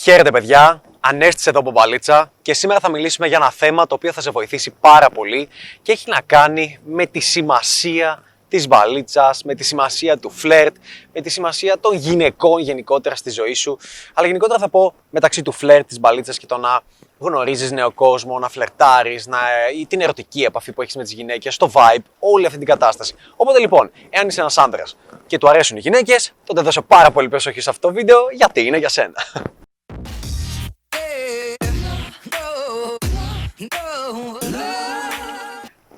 Χαίρετε παιδιά, Ανέστησε εδώ από Μπαλίτσα και σήμερα θα μιλήσουμε για ένα θέμα το οποίο θα σε βοηθήσει πάρα πολύ και έχει να κάνει με τη σημασία της μπαλίτσας, με τη σημασία του φλερτ, με τη σημασία των γυναικών γενικότερα στη ζωή σου, αλλά γενικότερα θα πω μεταξύ του φλερτ, της μπαλίτσας και το να γνωρίζεις νέο κόσμο, να φλερτάρεις, να... ή την ερωτική επαφή που έχεις με τις γυναίκες, το vibe, όλη αυτή την κατάσταση. Οπότε λοιπόν, εάν είσαι ένας άντρας και του αρέσουν οι γυναίκες, τότε δώσε πάρα πολύ προσοχή σε αυτό το βίντεο, γιατί είναι για σένα.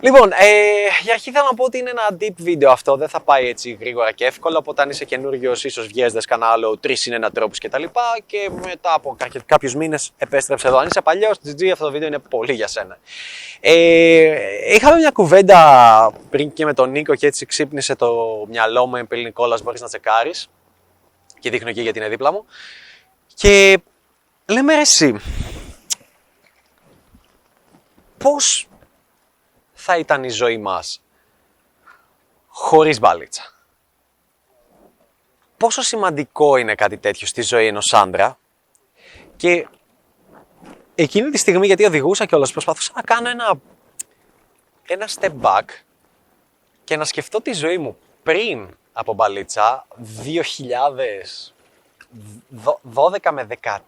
Λοιπόν, ε, για αρχή θέλω να πω ότι είναι ένα deep βίντεο αυτό, δεν θα πάει έτσι γρήγορα και εύκολα. Οπότε αν είσαι καινούριος, ίσως βγαίνει κανάλι τρεις είναι ένα τρόπος κτλ. Και, και μετά από κάποιους μήνες επέστρεψε εδώ. Αν είσαι παλιός, GG, αυτό το βίντεο είναι πολύ για σένα. Ε, είχαμε μια κουβέντα πριν και με τον Νίκο και έτσι ξύπνησε το μυαλό μου. Εμπελ Νικόλας, μπορείς να τσεκάρεις. Και δείχνω εκεί γιατί είναι δίπλα μου. Και λέμε εσύ, πώς θα ήταν η ζωή μας χωρίς μπαλίτσα. Πόσο σημαντικό είναι κάτι τέτοιο στη ζωή ενός άντρα; Και εκείνη τη στιγμή γιατί οδηγούσα και όλας προσπαθούσα να κάνω ένα, ένα step back και να σκεφτώ τη ζωή μου πριν από μπαλίτσα 2012 με 13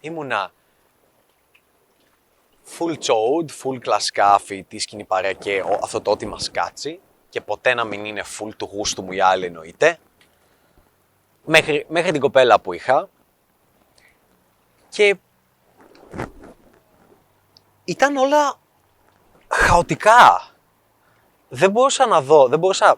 ήμουνα full chode, full κλασκάφι τη σκηνή παρέα και αυτό το ότι μας κάτσει και ποτέ να μην είναι full του γούστου μου η άλλη εννοείται. Μέχρι, μέχρι την κοπέλα που είχα και ήταν όλα χαοτικά. Δεν μπορούσα να δω, δεν μπορούσα,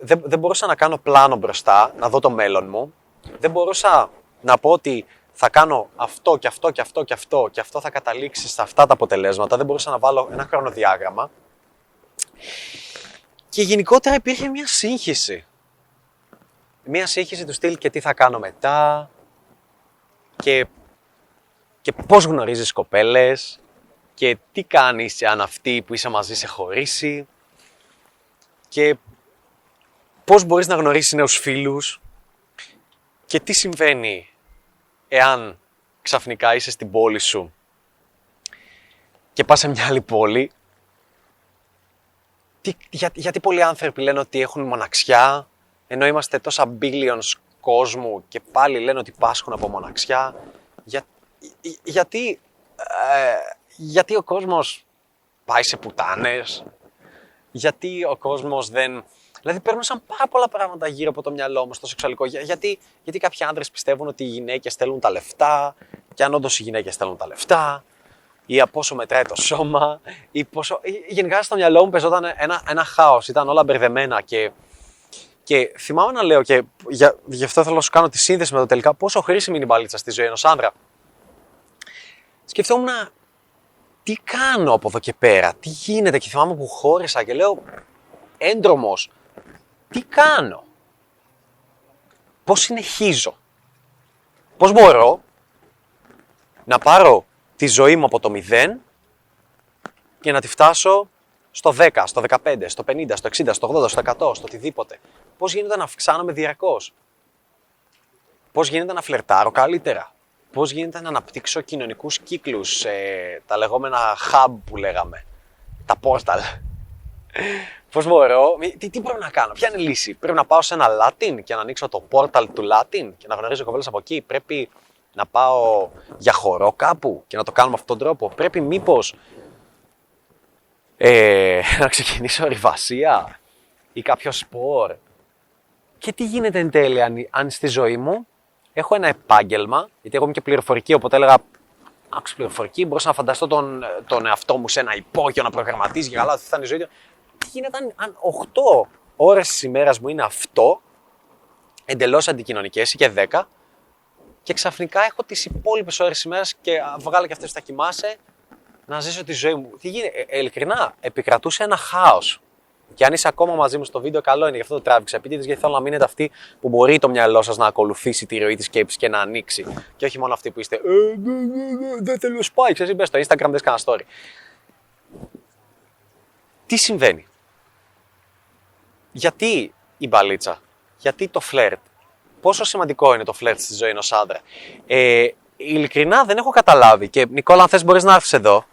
δεν, δεν μπορούσα να κάνω πλάνο μπροστά, να δω το μέλλον μου. Δεν μπορούσα να πω ότι θα κάνω αυτό και αυτό και αυτό και αυτό και αυτό θα καταλήξει σε αυτά τα αποτελέσματα. Δεν μπορούσα να βάλω ένα χρονοδιάγραμμα. Και γενικότερα υπήρχε μια σύγχυση. Μια σύγχυση του στυλ και τι θα κάνω μετά και, και πώς γνωρίζεις κοπέλες και τι κάνεις αν αυτή που είσαι μαζί σε χωρίσει και πώς μπορείς να γνωρίσεις νέους φίλους και τι συμβαίνει εάν ξαφνικά είσαι στην πόλη σου και πας σε μια άλλη πόλη, τι, για, γιατί πολλοί άνθρωποι λένε ότι έχουν μοναξιά, ενώ είμαστε τόσα billions κόσμου και πάλι λένε ότι πάσχουν από μοναξιά. Για, γιατί, ε, γιατί ο κόσμος πάει σε πουτάνες, γιατί ο κόσμος δεν Δηλαδή σαν πάρα πολλά πράγματα γύρω από το μυαλό μου στο σεξουαλικό. γιατί, γιατί κάποιοι άντρες πιστεύουν ότι οι γυναίκες στέλνουν τα λεφτά, και αν όντως οι γυναίκες στέλνουν τα λεφτά, ή από πόσο μετράει το σώμα, ή πόσο. Γενικά στο μυαλό μου παίζονταν ένα, ένα χάος. Ήταν όλα μπερδεμένα και, και θυμάμαι να λέω και για, γι' αυτό θέλω να σου κάνω τη σύνδεση με το τελικά πόσο χρήσιμη είναι η μπαλίτσα στη ζωή ενός άντρα. Σκεφτόμουν τι κάνω από εδώ και πέρα, τι γίνεται και θυμάμαι που χώρισα και λέω έντρομος, τι κάνω, πώς συνεχίζω, πώς μπορώ να πάρω τη ζωή μου από το 0 και να τη φτάσω στο 10, στο 15, στο 50, στο 60, στο 80, στο 100, στο οτιδήποτε. Πώς γίνεται να αυξάνομαι διαρκώς; Πώς γίνεται να φλερτάρω καλύτερα; Πώς γίνεται να αναπτύξω κοινωνικούς κύκλους, ε, τα λεγόμενα hub που λέγαμε, τα portal. Πώς μπορώ, τι, τι πρέπει να κάνω, ποια είναι η λύση; Πρέπει να πάω σε ένα Latin και να ανοίξω το portal του Latin και να γνωρίζω κοπέλες από εκεί. Πρέπει να πάω για χορό κάπου και να το κάνω με αυτόν τον τρόπο. Πρέπει μήπως ε, να ξεκινήσω ορειβασία ή κάποιο σπορ. Και τι γίνεται εν τέλει αν, αν στη ζωή μου έχω ένα επάγγελμα, γιατί εγώ είμαι και πληροφορική, οπότε έλεγα άκουσα πληροφορική, μπορούσα να φανταστώ τον, τον εαυτό μου σε ένα υπόγειο να προγραμματίζει και καλά, αυτή θα είναι η ζωή του τι γίνεται αν 8 ώρες της ημέρας μου είναι αυτό, εντελώς αντικοινωνικές ή και 10, και ξαφνικά έχω τις υπόλοιπες ώρες της ημέρας και βγάλω και αυτές τα κοιμάσαι να ζήσω τη ζωή μου. Τι γίνεται, ε, ειλικρινά, επικρατούσε ένα χάος. Και αν είσαι ακόμα μαζί μου στο βίντεο, καλό είναι, γι' αυτό το τράβηξα. Επειδή γιατί θέλω να μείνετε αυτοί που μπορεί το μυαλό σας να ακολουθήσει τη ροή της σκέψης και να ανοίξει. Και όχι μόνο αυτοί που είστε. «Ε, δεν θέλω σπάει, ξέρεις, μπε στο Instagram, δεν κανένα story. Τι συμβαίνει; Γιατί η μπαλίτσα, γιατί το φλερτ, πόσο σημαντικό είναι το φλερτ στη ζωή ενός άντρα. Ε, ειλικρινά δεν έχω καταλάβει. Και Νικόλα, αν θες μπορείς να έρθεις εδώ.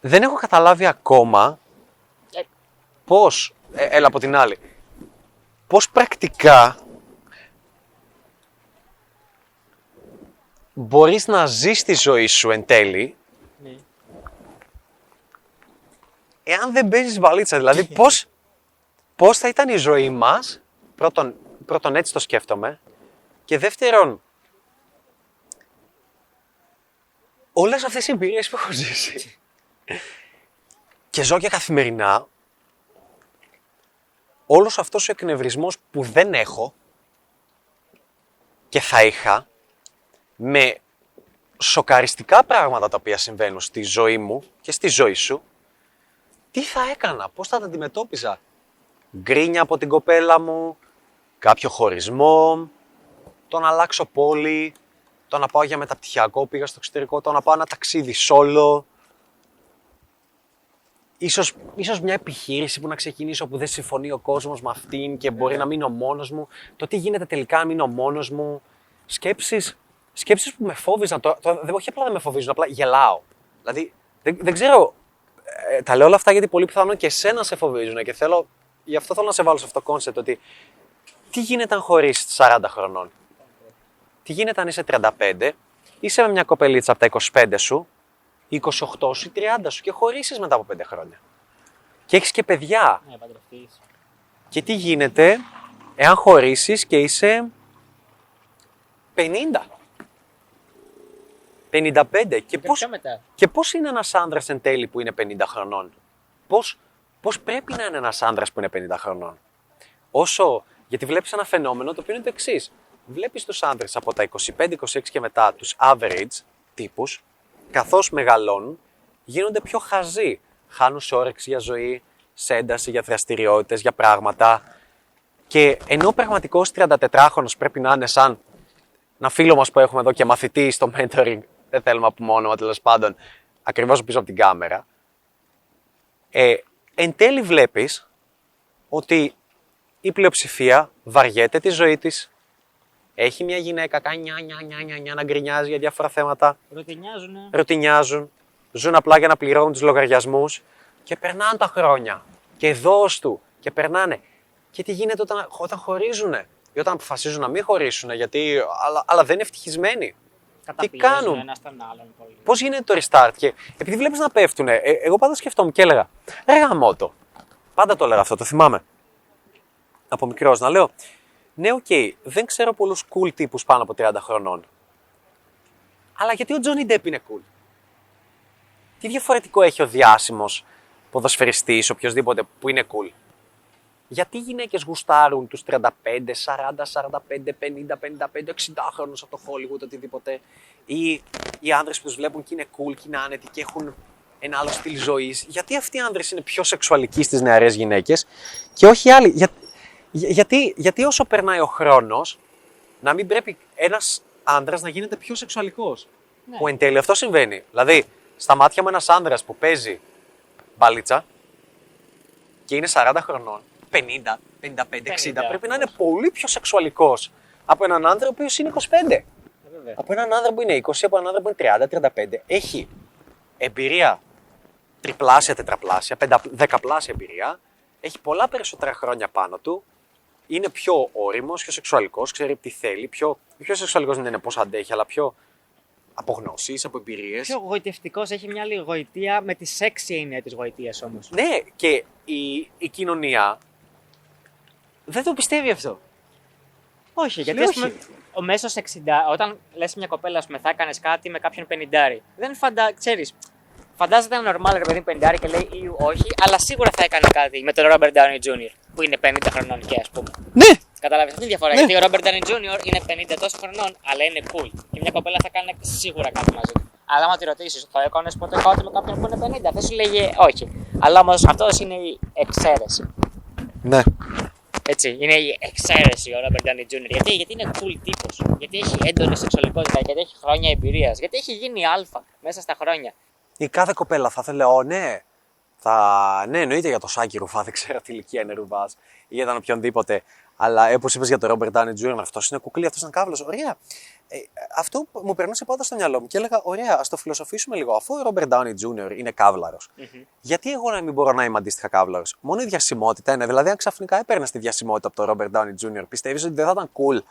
Δεν έχω καταλάβει ακόμα Ε. πώς, ε, έλα από την άλλη, πώς πρακτικά μπορείς να ζεις τη ζωή σου εν τέλει Ναι. Εάν δεν παίζεις μπαλίτσα. Δηλαδή πώς, πώς θα ήταν η ζωή μας, πρώτον, πρώτον έτσι το σκέφτομαι, και δεύτερον, όλες αυτές οι εμπειρίες που έχω ζήσει και ζω και καθημερινά, όλος αυτός ο εκνευρισμός που δεν έχω και θα είχα, με σοκαριστικά πράγματα τα οποία συμβαίνουν στη ζωή μου και στη ζωή σου, τι θα έκανα, πώς θα τα αντιμετώπιζα; Γκρίνια από την κοπέλα μου, κάποιο χωρισμό, το να αλλάξω πόλη, το να πάω για μεταπτυχιακό, πήγα στο εξωτερικό, το να πάω ένα ταξίδι solo. Ίσως, ίσως μια επιχείρηση που να ξεκινήσω που δεν συμφωνεί ο κόσμος με αυτήν και μπορεί να μείνω μόνος μου. Το τι γίνεται τελικά να μείνω μόνος μου. Σκέψεις, σκέψεις που με φόβιζαν. Το, το, δεν, όχι απλά δεν με φοβίζουν, απλά γελάω. Δηλαδή, δεν, δεν ξέρω, ε, τα λέω όλα αυτά γιατί πολύ πιθανόν και εσένα σε φοβίζουν και θέλω, γι' αυτό θέλω να σε βάλω σε αυτό το concept ότι τι γίνεται αν χωρίσεις 40 χρονών; Τι γίνεται αν είσαι 35, είσαι με μια κοπελίτσα από τα 25 σου, 28 σου ή 30 σου και χωρίσεις μετά από 5 χρόνια. Και έχεις και παιδιά. Ναι, παντρευτείς. Και τι γίνεται εάν χωρίσεις και είσαι 50. 55. Και Και πώς, πιο μετά. και πώς είναι ένας άνδρας εν τέλει που είναι 50 χρονών; Πώς, πώς πρέπει να είναι ένας άνδρας που είναι 50 χρονών; Όσο, γιατί βλέπεις ένα φαινόμενο το οποίο είναι το εξής. Βλέπεις τους άνδρες από τα 25-26 και μετά, τους average τύπους, καθώς μεγαλώνουν, γίνονται πιο χαζοί. Χάνουν σε όρεξη για ζωή, σε ένταση για δραστηριότητες, για πράγματα. Και ενώ ο πραγματικός 34χρονο πρέπει να είναι σαν ένα φίλο μας που έχουμε εδώ και μαθητή στο mentoring, δεν θέλουμε να πούμε όνομα τέλος πάντων, ακριβώς πίσω από την κάμερα. Ε, εν τέλει βλέπεις ότι η πλειοψηφία βαριέται τη ζωή της. Έχει μια γυναίκα, κάνει νιά, νιά, νιά, νιά, νιά, να γκρινιάζει για διάφορα θέματα Ρουτινιάζουνε. ρουτινιάζουν, ζουν απλά για να πληρώνουν τους λογαριασμούς και περνάνε τα χρόνια και δώσ' του και περνάνε. Και τι γίνεται όταν, όταν χωρίζουνε ή όταν αποφασίζουν να μην χωρίσουν γιατί, αλλά, αλλά δεν είναι ευτυχισμένοι. Καταπιέζουν κάνουν; ένα στον άλλον πολύ. Πώς γίνεται το restart και επειδή βλέπεις να πέφτουνε, ε, εγώ πάντα σκεφτόμουν και έλεγα, ρε γαμώτο. Πάντα το έλεγα αυτό, το θυμάμαι. Από μικρός να λέω, ναι, οκ, δεν ξέρω πολλούς cool τύπους πάνω από 30 χρονών. Αλλά γιατί ο Τζόνι Ντέπ είναι cool; Τι διαφορετικό έχει ο διάσημος ποδοσφαιριστής, οποιοδήποτε που είναι cool; Γιατί οι γυναίκες γουστάρουν τους 35, 40, 45, 50, 55, 60 χρόνους από το Hollywood, οτιδήποτε. Ή οι άνδρες που τους βλέπουν και είναι cool και είναι άνετοι και έχουν ένα άλλο στυλ ζωής. Γιατί αυτοί οι άνδρες είναι πιο σεξουαλικοί στις νεαρές γυναίκες και όχι οι άλλοι; Για, για- γιατί, γιατί όσο περνάει ο χρόνος, να μην πρέπει ένας άνδρας να γίνεται πιο σεξουαλικός; Ναι. Που εν τέλει αυτό συμβαίνει. Δηλαδή, στα μάτια μου ένας άνδρας που παίζει μπαλίτσα και είναι 40 χρονών, 50, 55, 60, 50, πρέπει να είναι πολύ πιο σεξουαλικός από έναν άνδρα ο οποίος είναι 25. Ε, βέβαια. Από έναν άνδρα που είναι 20, από έναν άνδρα που είναι 30, 35. Έχει εμπειρία τριπλάσια, τετραπλάσια, πεντα, δεκαπλάσια εμπειρία. Έχει πολλά περισσότερα χρόνια πάνω του. Είναι πιο όριμος, πιο σεξουαλικός, ξέρει τι θέλει. Πιο, πιο σεξουαλικός δεν είναι πώς αντέχει, αλλά πιο από γνώσει, από εμπειρίες. Πιο γοητευτικός, έχει μια άλλη γοητεία με τη σεξι έννοια της γοητείας όμως. Ναι, και η, η κοινωνία δεν το πιστεύει αυτό. Όχι, γιατί λέει ας πούμε, όχι. ο μέσος 60, όταν λες μια κοπέλα, ας πούμε, θα έκανες κάτι με κάποιον 50, δεν φαντα... ξέρεις. Φαντάζεται ένα normal ρε παιδί 50 και λέει «Ιου, όχι, αλλά σίγουρα θα έκανε κάτι με τον Robert Downey Jr. που είναι 50 χρονών και ας πούμε. Ναι! Κατάλαβε αυτή τη διαφορά. Ναι. Γιατί ο Robert Downey Jr. είναι 50 τόσο χρονών, αλλά είναι cool. Και μια κοπέλα θα κάνει σίγουρα κάτι μαζί του. Αλλά άμα τη ρωτήσεις, θα έκανες ποτέ κάτι με κάποιον που είναι 50, θα σου λέγε όχι. Αλλά όμως αυτός είναι η εξαίρεση. Ναι. Έτσι, είναι η εξαίρεση ο Robert Downey Jr. Γιατί, γιατί είναι cool τύπος. Γιατί έχει έντονη σεξουαλικότητα, γιατί έχει χρόνια εμπειρίας, γιατί έχει γίνει αλφα μέσα στα χρόνια. Η κάθε κοπέλα θα ήθελε, Ω, ναι. Θα... Ναι, εννοείται για το Σάκη Ρουφά, δεν ξέρω τι ηλικία είναι Ρουβά. για τον οποιονδήποτε. Αλλά όπως είπες για τον Ρόμπερτ Ντάνι Τζούρν, αυτός είναι κουκλί, αυτός είναι κάβλο. Ωραία. Ε, αυτό μου περνούσε πάντα στο μυαλό μου και έλεγα: Ωραία, ας το φιλοσοφήσουμε λίγο. Αφού ο Ρόμπερτ Ντάνι Τζούνιορ είναι κάβλαρο, Μμμ. γιατί εγώ να μην μπορώ να είμαι αντίστοιχα κάβλαρο. Μόνο η διασημότητα είναι. Δηλαδή, αν ξαφνικά έπαιρνα τη διασημότητα από τον Ρόμπερτ Ντάνι Τζούνιορ, πιστεύεις ότι δεν θα ήταν cool,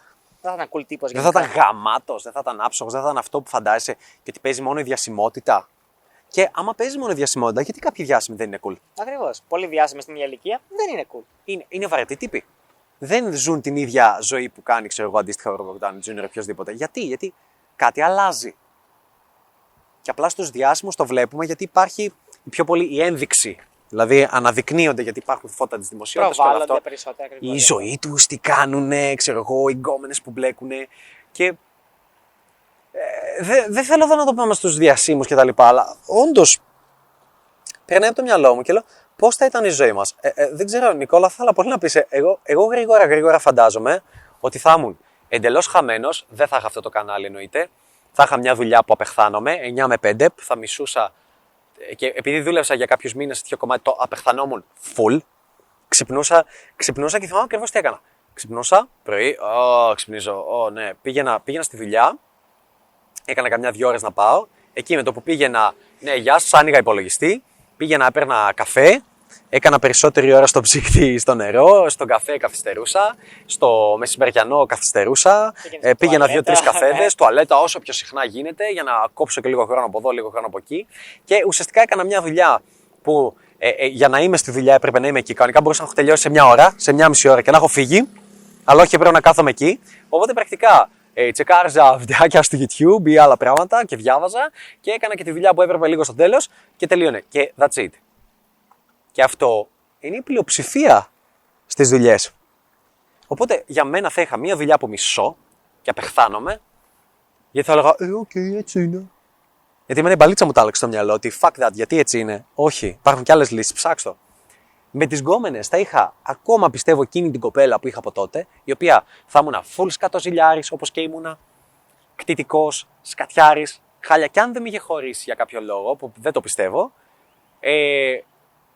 Δεν θα ήταν cool τύπος. δεν θα ήταν γαμάτος, δεν θα ήταν άψογος, δεν θα ήταν αυτό που φαντάζεσαι και ότι παίζει μόνο η διασημότητα; Και άμα παίζει μόνο η διασημότητα, γιατί κάποιοι διάσημοι δεν είναι cool; Ακριβώς. Πολύ διάσημοι στην μια ηλικία δεν είναι cool. Είναι, είναι βαρετοί τύποι. Δεν ζουν την ίδια ζωή που κάνει, ξέρω εγώ, αντίστοιχα ο Ρόμπερτ Ντάνι Τζούνιορ ή οποιοδήποτε. Γιατί, γιατί κάτι αλλάζει. Και απλά στους διάσημους το βλέπουμε γιατί υπάρχει η πιο πολύ η ένδειξη. Δηλαδή αναδεικνύονται γιατί υπάρχουν φώτα της δημοσιότητας και όλο αυτό. Προβάλλονται περισσότερα ακριβώς. η ζωή τους, τι κάνουν, ξέρω εγώ, οι γκόμενες που μπλέκουν. Και ε, δεν δεν θέλω εδώ να το πάμε στους διασύμου και τα λοιπά, αλλά όντως περνάει από το μυαλό μου και λέω πώς θα ήταν η ζωή μας. Ε, ε, δεν ξέρω, Νικόλα, θα ήθελα πολύ να πεις. Εγώ, εγώ γρήγορα, γρήγορα φαντάζομαι ότι θα ήμουν εντελώς χαμένος, δεν θα είχα αυτό το κανάλι εννοείται. Θα είχα μια δουλειά που απεχθάνομαι, 9 με 5, που θα μισούσα. ε, Και επειδή δούλευσα για κάποιους μήνες σε τέτοιο κομμάτι, το απεχθανόμουν full. Ξυπνούσα, ξυπνούσα και θυμάμαι ακριβώς τι έκανα. Ξυπνούσα πρωί, ω, ξυπνίζω, ω, ναι. Πήγαινα, πήγαινα στη δουλειά, έκανα καμιά δύο ώρες να πάω. Εκεί με το που πήγαινα, ναι, γεια σας, άνοιγα υπολογιστή. Πήγαινα, έπαιρνα καφέ. Έκανα περισσότερη ώρα στο ψύχτη στο νερό. Στον καφέ καθυστερούσα. Στο μεσημεριανό καθυστερούσα. Πήγαινες Ε, στην πήγαινα τουαλέτα, δύο-τρεις καφέδες. ναι. Τουαλέτα όσο πιο συχνά γίνεται για να κόψω και λίγο χρόνο από εδώ, λίγο χρόνο από εκεί. Και ουσιαστικά έκανα μια δουλειά που ε, ε, για να είμαι στη δουλειά έπρεπε να είμαι εκεί. Κανονικά μπορούσα να έχω τελειώσει σε μια ώρα, σε μια μισή ώρα και να έχω φύγει. Αλλά όχι έπρεπε να κάθομαι εκεί. Οπότε πρακτικά ε, τσεκάριζα βιντεάκια στο YouTube ή άλλα πράγματα και διάβαζα και έκανα και τη δουλειά που έπρεπε λίγο στο τέλος και τελείωνε. Και that's it. Και αυτό είναι η πλειοψηφία στις δουλειές. Οπότε για μένα θα είχα μια δουλειά που μισώ και απεχθάνομαι, γιατί θα έλεγα, Ε, οκ, έτσι είναι. Γιατί εμένα η μπαλίτσα μου τα άλλαξε στο μυαλό ότι fuck that, γιατί έτσι είναι. Όχι, υπάρχουν και άλλες λύσεις, ψάξτε το. Με τις γκόμενες θα είχα ακόμα πιστεύω εκείνη την κοπέλα που είχα από τότε, η οποία θα ήμουν full σκατοζηλιάρης όπως και ήμουνα, κτητικός, σκατιάρης, χάλια. Και αν δεν με είχε χωρίσει για κάποιο λόγο, που δεν το πιστεύω, ε,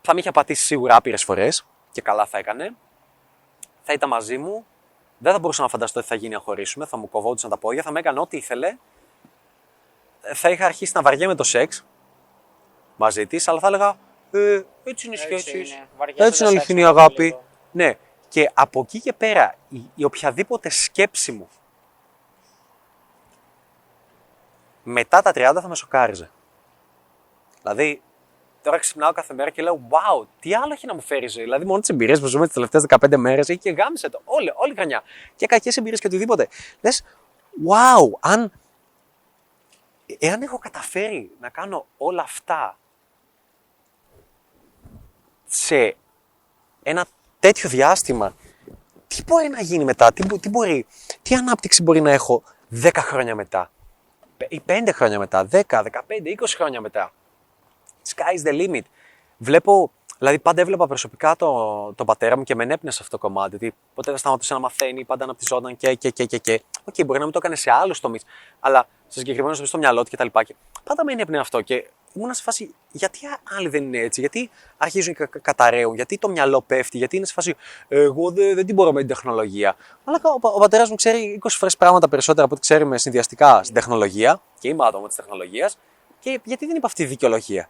θα με είχε πατήσει σίγουρα άπειρες φορές και καλά θα έκανε. Θα ήταν μαζί μου. Δεν θα μπορούσα να φανταστώ τι θα γίνει αν χωρίσουμε. Θα μου κοβόντουσαν τα πόδια, θα με έκανε ό,τι ήθελε. Ε, Θα είχα αρχίσει να βαριέμαι το σεξ μαζί της, αλλά θα έλεγα ε, έτσι είναι οι Έτσι σχέσει. είναι. Βαριέσαι Έτσι είναι το αληθινή σεξ, αγάπη. λίγο. Ναι. Και από εκεί και πέρα, η, η οποιαδήποτε σκέψη μου μετά τα 30 θα με σοκάριζε. Δηλαδή, τώρα ξυπνάω κάθε μέρα και λέω: Wow, τι άλλο έχει να μου φέρει η ζωή. Δηλαδή, μόνο τις εμπειρίες που ζούμε τις τελευταίες 15 μέρες έχει και γάμισε το. Όλη, όλη η χρονιά. Και κακές εμπειρίες και οτιδήποτε. Λες, wow, αν. Εάν έχω καταφέρει να κάνω όλα αυτά σε ένα τέτοιο διάστημα, τι μπορεί να γίνει μετά, τι, μπο- τι, μπορεί, τι ανάπτυξη μπορεί να έχω 10 χρόνια μετά, πε- ή 5 χρόνια μετά, 10, 15, 20 χρόνια μετά. Sky is the limit. Βλέπω, δηλαδή πάντα έβλεπα προσωπικά το, τον πατέρα μου και με ενέπνεε σε αυτό το κομμάτι. Ότι ποτέ δεν σταματούσε να μαθαίνει, πάντα αναπτυσσόταν και, και, και, και. και. Οκ, μπορεί να μην το έκανε σε άλλους τομείς, αλλά σε συγκεκριμένο τομείς στο μυαλό του κτλ. Και, και πάντα με ενέπνεε αυτό και ήμουν σε φάση, γιατί άλλοι δεν είναι έτσι, γιατί αρχίζουν και κα- καταρρέουν, γιατί το μυαλό πέφτει, γιατί είναι σε φάση, εγώ δεν, δεν την μπορώ με την τεχνολογία. Αλλά ο, πα- ο πατέρας μου ξέρει 20 φορές πράγματα περισσότερα από ό,τι ξέρουμε συνδυαστικά στην τεχνολογία και είμαι άτομος της τεχνολογίας. Και γιατί δεν είπε αυτή η δικαιολογία.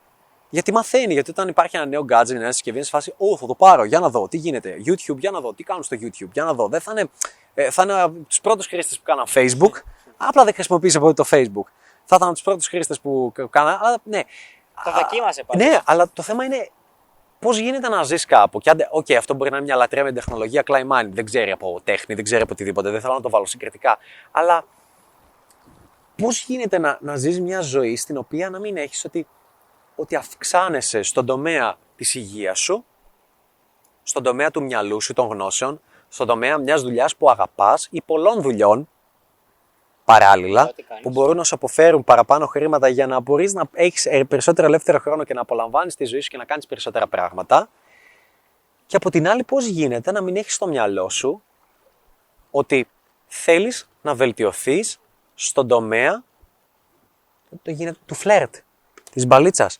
Γιατί μαθαίνει, γιατί όταν υπάρχει ένα νέο gadget, μια νέα συσκευή, είναι σε φάση, Ω, θα το πάρω, για να δω τι γίνεται. YouTube, για να δω τι κάνουν στο YouTube, για να δω. Δεν θα είναι, ε, θα είναι από τους πρώτους χρήστες που κάναν Facebook. Απλά δεν χρησιμοποίησε πολύ το Facebook. Θα ήταν από τους πρώτους χρήστες που κα- κάναν. Αλλά ναι. Το Α, δοκίμασε πάντως. Ναι, αλλά το θέμα είναι πώς γίνεται να ζεις κάπου. Και άντε, οκ, αυτό μπορεί να είναι μια λατρεία με την τεχνολογία. Κλαϊμάνι δεν ξέρει από τέχνη, δεν ξέρει από οτιδήποτε. Δεν θέλω να το βάλω συγκριτικά. Αλλά πώς γίνεται να, να ζεις μια ζωή στην οποία να μην έχεις ότι, ότι αυξάνεσαι στον τομέα της υγείας σου, στον τομέα του μυαλού σου, των γνώσεων, στον τομέα μιας δουλειάς που αγαπάς ή πολλών δουλειών παράλληλα, Ό,τι κάνεις. που μπορούν να σου αποφέρουν παραπάνω χρήματα για να μπορείς να έχεις περισσότερο ελεύθερο χρόνο και να απολαμβάνεις τη ζωή σου και να κάνεις περισσότερα πράγματα. Και από την άλλη, πώς γίνεται να μην έχεις στο μυαλό σου ότι θέλεις να βελτιωθείς στον τομέα το γυναι- του φλερτ, της μπαλίτσας,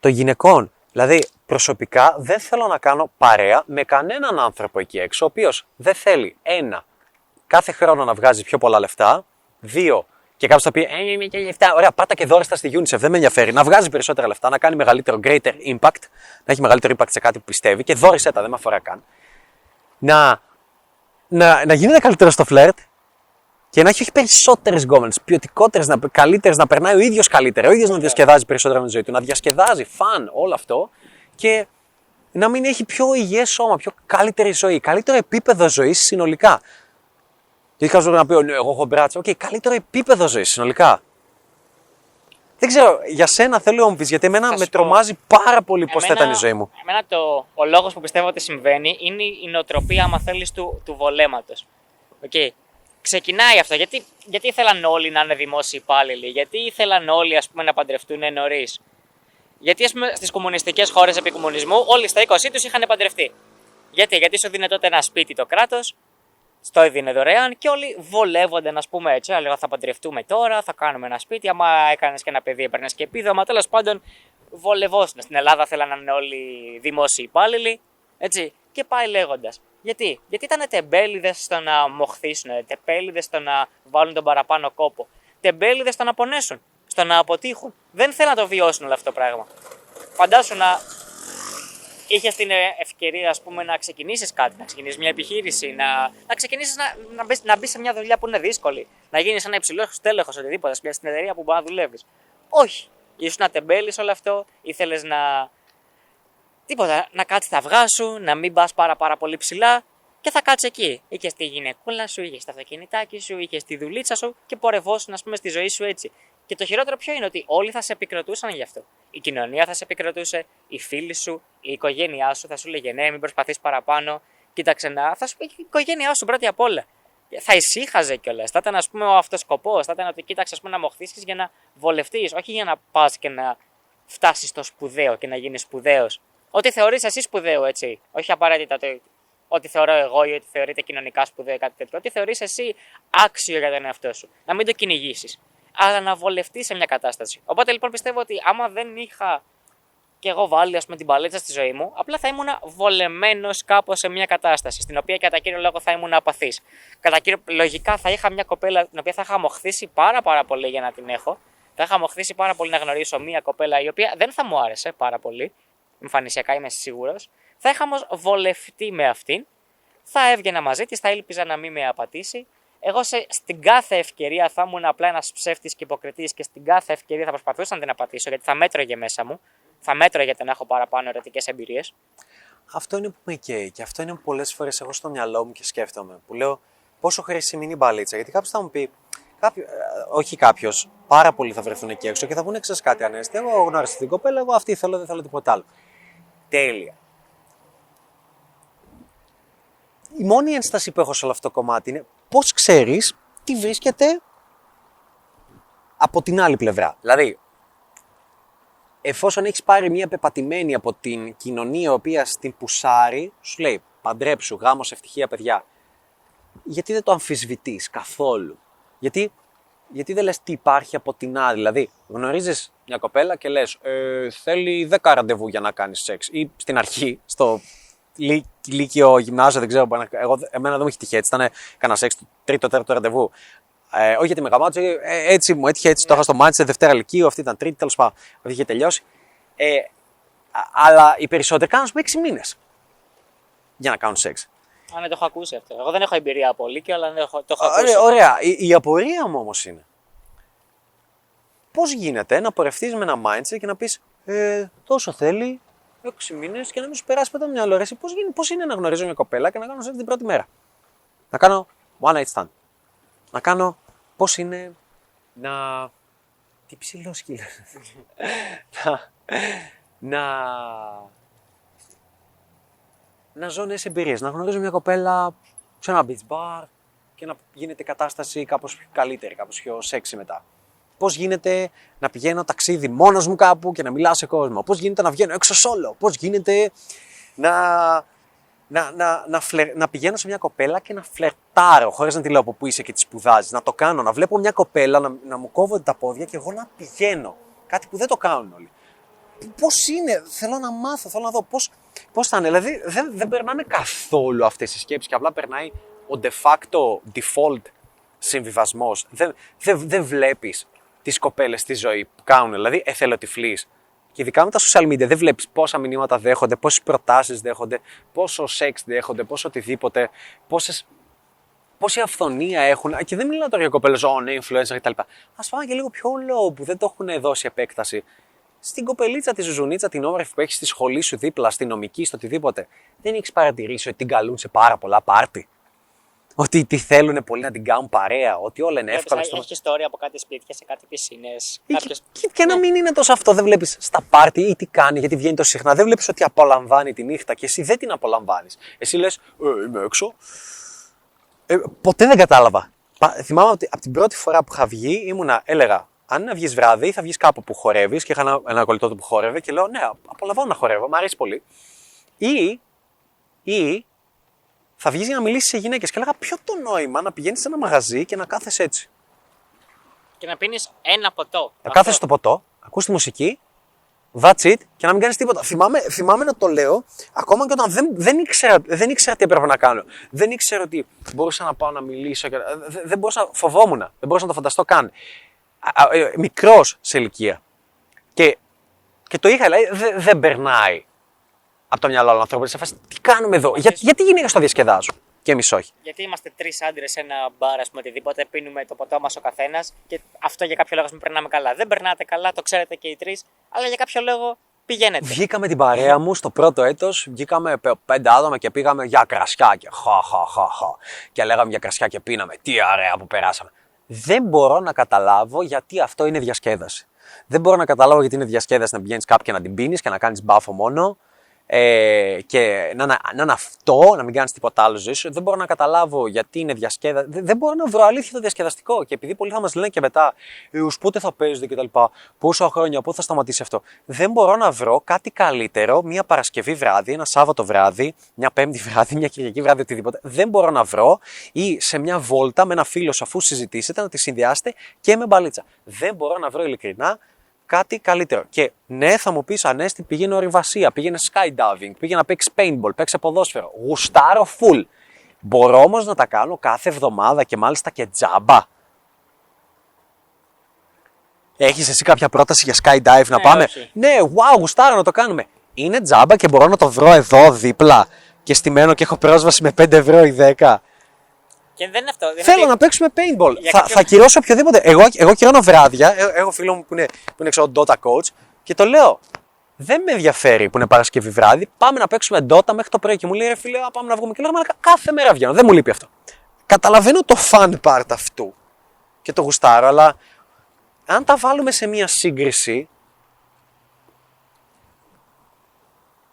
των γυναικών, Δηλαδή, προσωπικά δεν θέλω να κάνω παρέα με κανέναν άνθρωπο εκεί έξω, ο οποίος δεν θέλει ένα, κάθε χρόνο να βγάζει πιο πολλά λεφτά, δύο, και κάποιος θα πει: Ε, είμαι και λεφτά. Ωραία, πάτα και δώρα στη UNICEF, δεν με ενδιαφέρει. Να βγάζει περισσότερα λεφτά, να κάνει μεγαλύτερο greater impact, να έχει μεγαλύτερο impact σε κάτι που πιστεύει και δώρισε τα, δεν με αφορά καν. Να, να, να γίνεται καλύτερο στο φλερτ και να έχει όχι περισσότερες γκόμενες, ποιοτικότερες, καλύτερες, να περνάει ο ίδιος καλύτερα, ο ίδιος να διασκεδάζει περισσότερα με τη ζωή του, να διασκεδάζει, fun, όλο αυτό και να μην έχει πιο υγιές σώμα, πιο καλύτερη ζωή, καλύτερο επίπεδο ζωής συνολικά. Και έχει κάποιο να πει: Ναι, εγώ έχω μπράτσα. OK, okay, καλύτερο επίπεδο ζωής συνολικά. Δεν ξέρω, για σένα θέλω να μου πει, γιατί εμένα με τρομάζει πάρα πολύ πώς θα ήταν η ζωή μου. Εμένα το, ο λόγος που πιστεύω ότι συμβαίνει είναι η νοοτροπία, άμα θέλεις, του, του βολέματος. Okay. Ξεκινάει αυτό. Γιατί, γιατί ήθελαν όλοι να είναι δημόσιοι υπάλληλοι, γιατί ήθελαν όλοι ας πούμε, να παντρευτούν νωρίς; Γιατί στις κομμουνιστικές χώρες επί κομμουνισμού όλοι στα 20 τους είχαν παντρευτεί; Γιατί, γιατί σου δίνει τότε ένα σπίτι το κράτος, στο έδινε δωρεάν και όλοι βολεύονται, να πούμε έτσι. Έλεγα θα παντρευτούμε τώρα, θα κάνουμε ένα σπίτι. Άμα έκανες και ένα παιδί, έπαιρνες και επίδομα. Τέλος πάντων, βολευόσουν. Στην Ελλάδα θέλαν να είναι όλοι δημόσιοι υπάλληλοι. Έτσι. Και πάει λέγοντας. Γιατί; Γιατί ήταν τεμπέληδες στο να μοχθήσουν, τεμπέληδες στο να βάλουν τον παραπάνω κόπο. Τεμπέληδες στο να πονέσουν, στο να αποτύχουν. Δεν θέλουν να το βιώσουν όλο αυτό το πράγμα. Φαντάσου να είχε την ευκαιρία ας πούμε, να ξεκινήσεις κάτι, να ξεκινήσεις μια επιχείρηση, να, να ξεκινήσεις να, να, μπεις, να μπεις σε μια δουλειά που είναι δύσκολη, να γίνεις ένα υψηλό τέλεχο οτιδήποτε, στην εταιρεία που μπορεί να δουλεύεις. Όχι. Ήσουν να τεμπέλεις όλο αυτό, ήθελες να. Τίποτα, να κάτσεις τα αυγά σου, να μην πας πάρα, πάρα πολύ ψηλά και θα κάτσεις εκεί. Είχες τη γυναικούλα σου, είχες το αυτοκινητάκι σου, είχες τη δουλίτσα σου και πορευόσουν, ας πούμε, στη ζωή σου έτσι. Και το χειρότερο ποιο είναι ότι όλοι θα σε επικροτούσαν γι' αυτό. Η κοινωνία θα σε επικροτούσε, οι φίλοι σου, η οικογένειά σου θα σου λέγε ναι, μην προσπαθείς παραπάνω. Κοίταξε να. Θα σου πει η οικογένειά σου πρώτη απ' όλα. Θα ησύχαζε κιόλας. Θα ήταν, ας πούμε, ο αυτοσκοπός. Θα ήταν ότι κοίταξε πούμε, να μοχθήσει για να βολευτείς, όχι για να πας και να φτάσεις στο σπουδαίο και να γίνεις σπουδαίος. Ό,τι θεωρείς εσύ σπουδαίο, έτσι. Όχι απαραίτητα το ό,τι θεωρώ εγώ ή ό,τι θεωρείται κοινωνικά σπουδαίο ή κάτι τέτοιο. Ό,τι θεωρείς εσύ άξιο για τον εαυτό σου. Να μην το κυνηγήσεις αλλά να βολευτεί σε μια κατάσταση. Οπότε λοιπόν πιστεύω ότι άμα δεν είχα και εγώ βάλει ας πούμε, την παλέτσα στη ζωή μου, απλά θα ήμουν βολεμένος κάπως σε μια κατάσταση, στην οποία κατά κύριο λόγο θα ήμουν απαθής. Κατά κύριο λογικά θα είχα μια κοπέλα την οποία θα είχα μοχθήσει πάρα, πάρα πολύ για να την έχω. Θα είχα μοχθήσει πάρα πολύ να γνωρίσω μια κοπέλα η οποία δεν θα μου άρεσε πάρα πολύ. Εμφανισιακά είμαι σίγουρος. Θα είχα όμως βολευτεί με αυτήν. Θα έβγαινα μαζί της, θα ήλπιζα να μην με απατήσει εγώ σε, στην κάθε ευκαιρία θα ήμουν απλά ένας ψεύτης και υποκριτής και στην κάθε ευκαιρία θα προσπαθούσα να την απατήσω γιατί θα μέτρωγε μέσα μου. Θα μέτρωγε γιατί να έχω παραπάνω ερωτικές εμπειρίες. Αυτό είναι που με καίει και αυτό είναι που πολλές φορές εγώ στο μυαλό μου και σκέφτομαι. Που λέω πόσο χρήσιμη είναι η μπαλίτσα. Γιατί κάποιος θα μου πει, κάποιο, ε, όχι κάποιος, πάρα πολλοί θα βρεθούν εκεί έξω και θα πούνε ξέρεις κάτι ανέστη. Εγώ γνώρισα την κοπέλα, εγώ αυτή θέλω, δεν θέλω τίποτα άλλο. Τέλεια. Η μόνη ένσταση που έχω σε όλο αυτό το κομμάτι είναι πώς ξέρεις τι βρίσκεται από την άλλη πλευρά. Δηλαδή, εφόσον έχεις πάρει μια πεπατημένη από την κοινωνία η οποία στην πουσάρει, σου λέει παντρέψου, γάμος, ευτυχία παιδιά. Γιατί δεν το αμφισβητείς καθόλου; Γιατί, γιατί δεν λες τι υπάρχει από την άλλη; Δηλαδή, γνωρίζεις μια κοπέλα και λες ε, θέλει 10 ραντεβού για να κάνεις σεξ. Ή στην αρχή, στο Λύκειο, γυμνάζιο, δεν ξέρω. Εγώ, εμένα δεν μου έχει τυχεί έτσι. Ήταν κανένα σεξ το τρίτο, τέταρτο ραντεβού. Ε, όχι γιατί με γαμάτω, ε, έτσι μου έτυχε έτσι. Το είχα στο Μάντσεστερ, Δευτέρα Λυκείου, αυτή ήταν τρίτη, τέλος πάντων. Αυτή είχε τελειώσει. Ε, αλλά οι περισσότεροι κάνουν πούμε 6 μήνες για να κάνουν σεξ. Α, ναι, το έχω ακούσει αυτό. Εγώ δεν έχω εμπειρία από Λύκειο, αλλά το έχω, το έχω ακούσει. Ωραία, η, η απορία μου όμως είναι. Πώς γίνεται να πορευτείς με ένα mindset και να πεις ε, τόσο θέλει, 6 μήνες και να μην σου περάσει ποτέ το μυαλό. Ρε, πώς πώς είναι να γνωρίζω μια κοπέλα και να κάνω σεξ την πρώτη μέρα; Να κάνω one night stand. Να κάνω πώς είναι να. Τι ψηλό σκύλο. να. να. Να ζω νέες εμπειρίες. Να γνωρίζω μια κοπέλα σε ένα beach bar και να γίνεται η κατάσταση κάπως καλύτερη, κάπως πιο σεξι μετά. Πώς γίνεται να πηγαίνω ταξίδι μόνος μου κάπου και να μιλάω σε κόσμο; Πώς γίνεται να βγαίνω έξω σόλο. Πώς γίνεται να, να, να, να, φλερ, να πηγαίνω σε μια κοπέλα και να φλερτάρω χωρίς να τη λέω από πού είσαι και τη σπουδάζεις. Να το κάνω. Να βλέπω μια κοπέλα να, να μου κόβονται τα πόδια και εγώ να πηγαίνω. Κάτι που δεν το κάνουν όλοι. Πώς είναι, θέλω να μάθω, θέλω να δω πώς πώς θα είναι. Δηλαδή δεν, δεν περνάνε καθόλου αυτές οι σκέψεις και απλά περνάει ο de facto default συμβιβασμός. Δεν, δεν, δεν βλέπεις τις κοπέλες στη ζωή που κάνουν, δηλαδή εθελοτυφλεί. Και ειδικά με τα social media δεν βλέπεις πόσα μηνύματα δέχονται, πόσες προτάσεις δέχονται, πόσο σεξ δέχονται, πόσο οτιδήποτε, πόσες, πόση αυθονία έχουν. Και δεν μιλάω τώρα για κοπέλες, oh, ναι, influencer κτλ. Α πάμε και λίγο πιο low που δεν το έχουν δώσει επέκταση. Στην κοπελίτσα της ζουζουνίτσα, την όμορφη που έχεις στη σχολή σου δίπλα, στη νομική, στο οτιδήποτε, δεν έχεις παρατηρήσει ότι την καλούν σε πάρα πολλά πάρτι. Ότι τη θέλουν πολύ να την κάνουν παρέα, ότι όλα είναι εύκολα. Έχεις έχει ιστορία από κάτι σπίτια σε κάτι πισίνες. Και, και, και να μην είναι τόσο αυτό, δεν βλέπεις στα πάρτι ή τι κάνει, γιατί βγαίνει τόσο συχνά. Δεν βλέπεις ότι απολαμβάνει τη νύχτα και εσύ δεν την απολαμβάνεις. Εσύ λες, ε, είμαι έξω. Ε, ποτέ δεν κατάλαβα. Πα- Θυμάμαι ότι από την πρώτη φορά που είχα βγει ήμουνα, έλεγα, αν να βγεις βράδυ, θα βγεις κάπου που χορεύεις και είχα ένα, ένα κολλητό του που χόρευε και λέω, Ναι, απολαμβάνω να χορεύω, μου αρέσει πολύ. Ή, ή θα βγεις για να μιλήσεις σε γυναίκες. Και έλεγα, Ποιο το νόημα να πηγαίνεις σε ένα μαγαζί και να κάθεσαι έτσι; Και να πίνεις ένα ποτό. Να κάθεσαι στο ποτό, ακούς τη μουσική, that's it και να μην κάνεις τίποτα. Θυμάμαι, θυμάμαι να το λέω ακόμα και όταν δεν, δεν, ήξερα, δεν ήξερα τι έπρεπε να κάνω. Δεν ήξερα ότι μπορούσα να πάω να μιλήσω. Και, δεν, δεν μπορούσα, φοβόμουν. Δεν μπορούσα να το φανταστώ καν. Μικρός σε ηλικία. Και, και το είχα, δηλαδή δεν, δεν περνάει από το μυαλό άλλων ανθρώπων. Σε φάση, τι κάνουμε εδώ, Για, γιατί οι γυναίκε το διασκεδάζουν και εμείς όχι. Γιατί είμαστε τρεις άντρες σε ένα μπαρ, ας πούμε, οτιδήποτε, πίνουμε το ποτό μας ο καθένας και αυτό για κάποιο λόγο μην περνάμε καλά. Δεν περνάτε καλά, το ξέρετε και οι τρεις, αλλά για κάποιο λόγο πηγαίνετε. Βγήκαμε την παρέα μου στο πρώτο έτος, βγήκαμε πε- πέντε άτομα και πήγαμε για κρασιά και χα, χα, χα, χα. Και λέγαμε για κρασιά και πίναμε. Τι ωραία που περάσαμε. Δεν μπορώ να καταλάβω γιατί αυτό είναι διασκέδαση. Δεν μπορώ να καταλάβω γιατί είναι διασκέδαση να πηγαίνει κάπου και να την πίνεις και να κάνεις μπάφο μόνο. Ε, και να, να, να είναι αυτό, να μην κάνεις τίποτα άλλο ζωή σου. Δεν μπορώ να καταλάβω γιατί είναι διασκέδαση. Δεν, δεν μπορώ να βρω αλήθεια το διασκεδαστικό. Και επειδή πολλοί θα μας λένε και μετά, «Ε, ους πότε θα παίζετε κτλ. Πόσα χρόνια, πότε θα σταματήσει αυτό. Δεν μπορώ να βρω κάτι καλύτερο μια Παρασκευή βράδυ, ένα Σάββατο βράδυ, μια Πέμπτη βράδυ, μια Κυριακή βράδυ, οτιδήποτε. Δεν μπορώ να βρω ή σε μια βόλτα με ένα φίλο σου αφού συζητήσετε να τη συνδυάσετε και με μπαλίτσα. Δεν μπορώ να βρω ειλικρινά κάτι καλύτερο. Και ναι, θα μου πεις Ανέστη, πήγαινε ορειβασία, πήγαινε skydiving, πήγαινε να παίξεις paintball, παίξε ποδόσφαιρο. Γουστάρω full. Μπορώ όμως να τα κάνω κάθε εβδομάδα και μάλιστα και τζάμπα. Έχεις εσύ κάποια πρόταση για skydive να Ναι, πάμε; όχι. Ναι, wow, γουστάρω να το κάνουμε. Είναι τζάμπα και μπορώ να το βρω εδώ δίπλα και στημένο και έχω πρόσβαση με 5 ευρώ ή 10. Και δεν είναι αυτό. Δεν είναι Θέλω ότι- να παίξουμε paintball. Για Θα, κάποιο- θα κυρώσω οποιοδήποτε. Εγώ, εγώ κυρώνω βράδια. Ε- Έχω φίλο μου που είναι, που είναι ξέρω, Dota coach και το λέω. Δεν με ενδιαφέρει που είναι Παρασκευή βράδυ. Πάμε να παίξουμε Dota μέχρι το πρωί. Και μου λέει ρε φίλε, «Α, πάμε να βγούμε. Και λέω «Μαλάκα, κάθε μέρα βγαίνω. Δεν μου λείπει αυτό. Καταλαβαίνω το fun part αυτού και το γουστάρω, αλλά αν τα βάλουμε σε μία σύγκριση.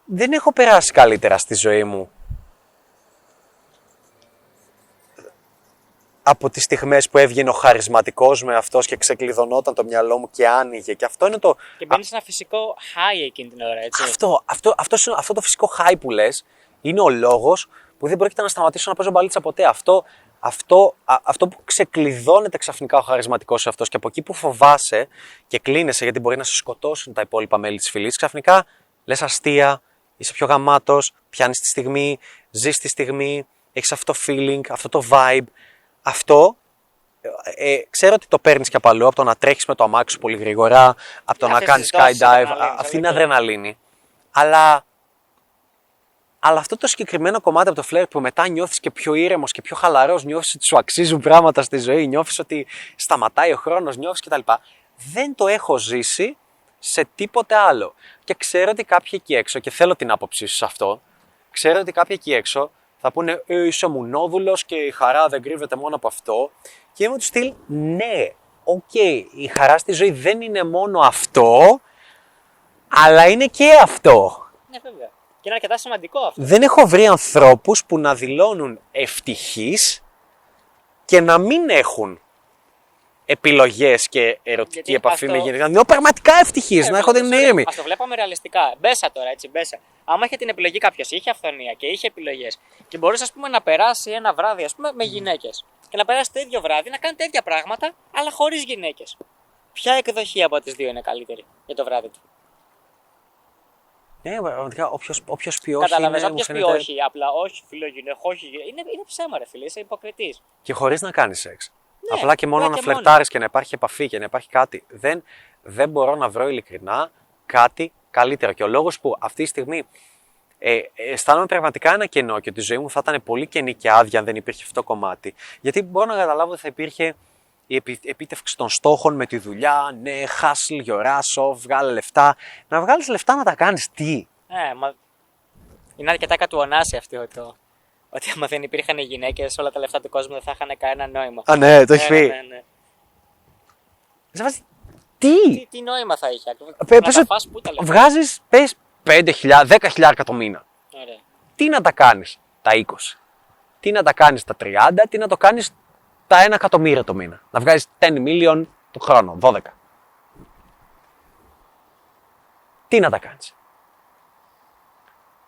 Δεν έχω περάσει καλύτερα στη ζωή μου από τις στιγμές που έβγαινε ο χαρισματικός με αυτός και ξεκλειδωνόταν το μυαλό μου και άνοιγε. Και αυτό είναι το, Και μπαίνει σε ένα φυσικό high εκείνη την ώρα, έτσι. αυτό, αυτό, αυτό, αυτό το φυσικό high που λες είναι ο λόγος που δεν πρόκειται να σταματήσω να παίζω μπαλίτσα ποτέ. Αυτό, αυτό, α- αυτό που ξεκλειδώνεται ξαφνικά ο χαρισματικός αυτός και από εκεί που φοβάσαι και κλείνεσαι γιατί μπορεί να σε σκοτώσουν τα υπόλοιπα μέλη της φυλής, ξαφνικά λες αστεία, είσαι πιο γαμάτος, πιάνεις τη στιγμή, ζεις τη στιγμή, έχεις αυτό το feeling, αυτό το vibe. Αυτό ε, ε, ξέρω ότι το παίρνεις και από αλλού, από το να τρέχεις με το αμάξι σου πολύ γρήγορα, από το να Αυτές κάνεις τις δόσεις skydive. αδρεναλίνης, α- Αυτή είναι αλήθεια. αδρεναλίνη. Αλλά, αλλά αυτό το συγκεκριμένο κομμάτι από το φλερτ που μετά νιώθεις και πιο ήρεμος και πιο χαλαρός, νιώθεις ότι σου αξίζουν πράγματα στη ζωή, νιώθεις ότι σταματάει ο χρόνος, νιώθεις κτλ. Δεν το έχω ζήσει σε τίποτε άλλο. Και ξέρω ότι κάποιοι εκεί έξω, και θέλω την άποψή σου σε αυτό, ξέρω ότι κάποιοι εκεί έξω θα πούνε ε, είσαι μουνόδουλο και η χαρά δεν κρύβεται μόνο από αυτό. Και είμαι του στυλ, ναι, οκ, η χαρά στη ζωή δεν είναι μόνο αυτό, αλλά είναι και αυτό. Ναι, βέβαια. Και είναι αρκετά σημαντικό αυτό. Δεν έχω βρει ανθρώπους που να δηλώνουν ευτυχείς και να μην έχουν επιλογές και ερωτική Γιατί επαφή αυτό- με γυναίκα. Να νιώ πραγματικά ευτυχής, να έχω την ήρεμη. Α το βλέπαμε ρεαλιστικά. Μπέσα τώρα, έτσι, μπέσα. Άμα είχε την επιλογή κάποιος, είχε αυθονία και είχε επιλογές και μπορούσε ας πούμε, να περάσει ένα βράδυ ας πούμε, με γυναίκες και να περάσει το ίδιο βράδυ, να κάνει τα ίδια πράγματα, αλλά χωρίς γυναίκες. Ποια εκδοχή από τις δύο είναι καλύτερη για το βράδυ του; Ναι, πραγματικά όποιος όποιος πει όχι. Καταλαβαίνεις, είναι, μου όποιος πει φαίνεται- όχι, απλά όχι φιλογυναίκο, όχι. Είναι, είναι ψέμα, ρε φίλε, είσαι υποκριτής. Και χωρίς να κάνεις σεξ. Ναι, Απλά και μόνο απλά να και μόνο. φλερτάρει και να υπάρχει επαφή και να υπάρχει κάτι. Δεν, δεν μπορώ να βρω ειλικρινά κάτι καλύτερο. Και ο λόγος που αυτή τη στιγμή ε, αισθάνομαι πραγματικά ένα κενό και ότι η ζωή μου θα ήταν πολύ κενή και άδεια αν δεν υπήρχε αυτό το κομμάτι. Γιατί μπορώ να καταλάβω ότι θα υπήρχε η επί- επίτευξη των στόχων με τη δουλειά, ναι, hustle, γιοράσω, βγάλε λεφτά. Να βγάλεις λεφτά να τα κάνεις τι; Ε, μα... Είναι αρκετά κατουονάσει αυτό το. Ότι άμα δεν υπήρχαν γυναίκες, όλα τα λεφτά του κόσμου δεν θα είχαν κανένα νόημα. Α, ναι, το Ναι, έχεις ναι, πει. ναι, ναι. Σε φάση, Τι! Τι, τι νόημα θα είχε. Πε- να πες τα ότι φας πού τα λεφτά. Βγάζεις, πες 5.000, 10.000 το μήνα. Ωραία. τι να τα κάνεις τα 20, τι να τα κάνεις τα 30, τι να το κάνεις τα 1 εκατομμύριο το μήνα; Να βγάζεις 10 million το χρόνο, 12. Τι να τα κάνεις;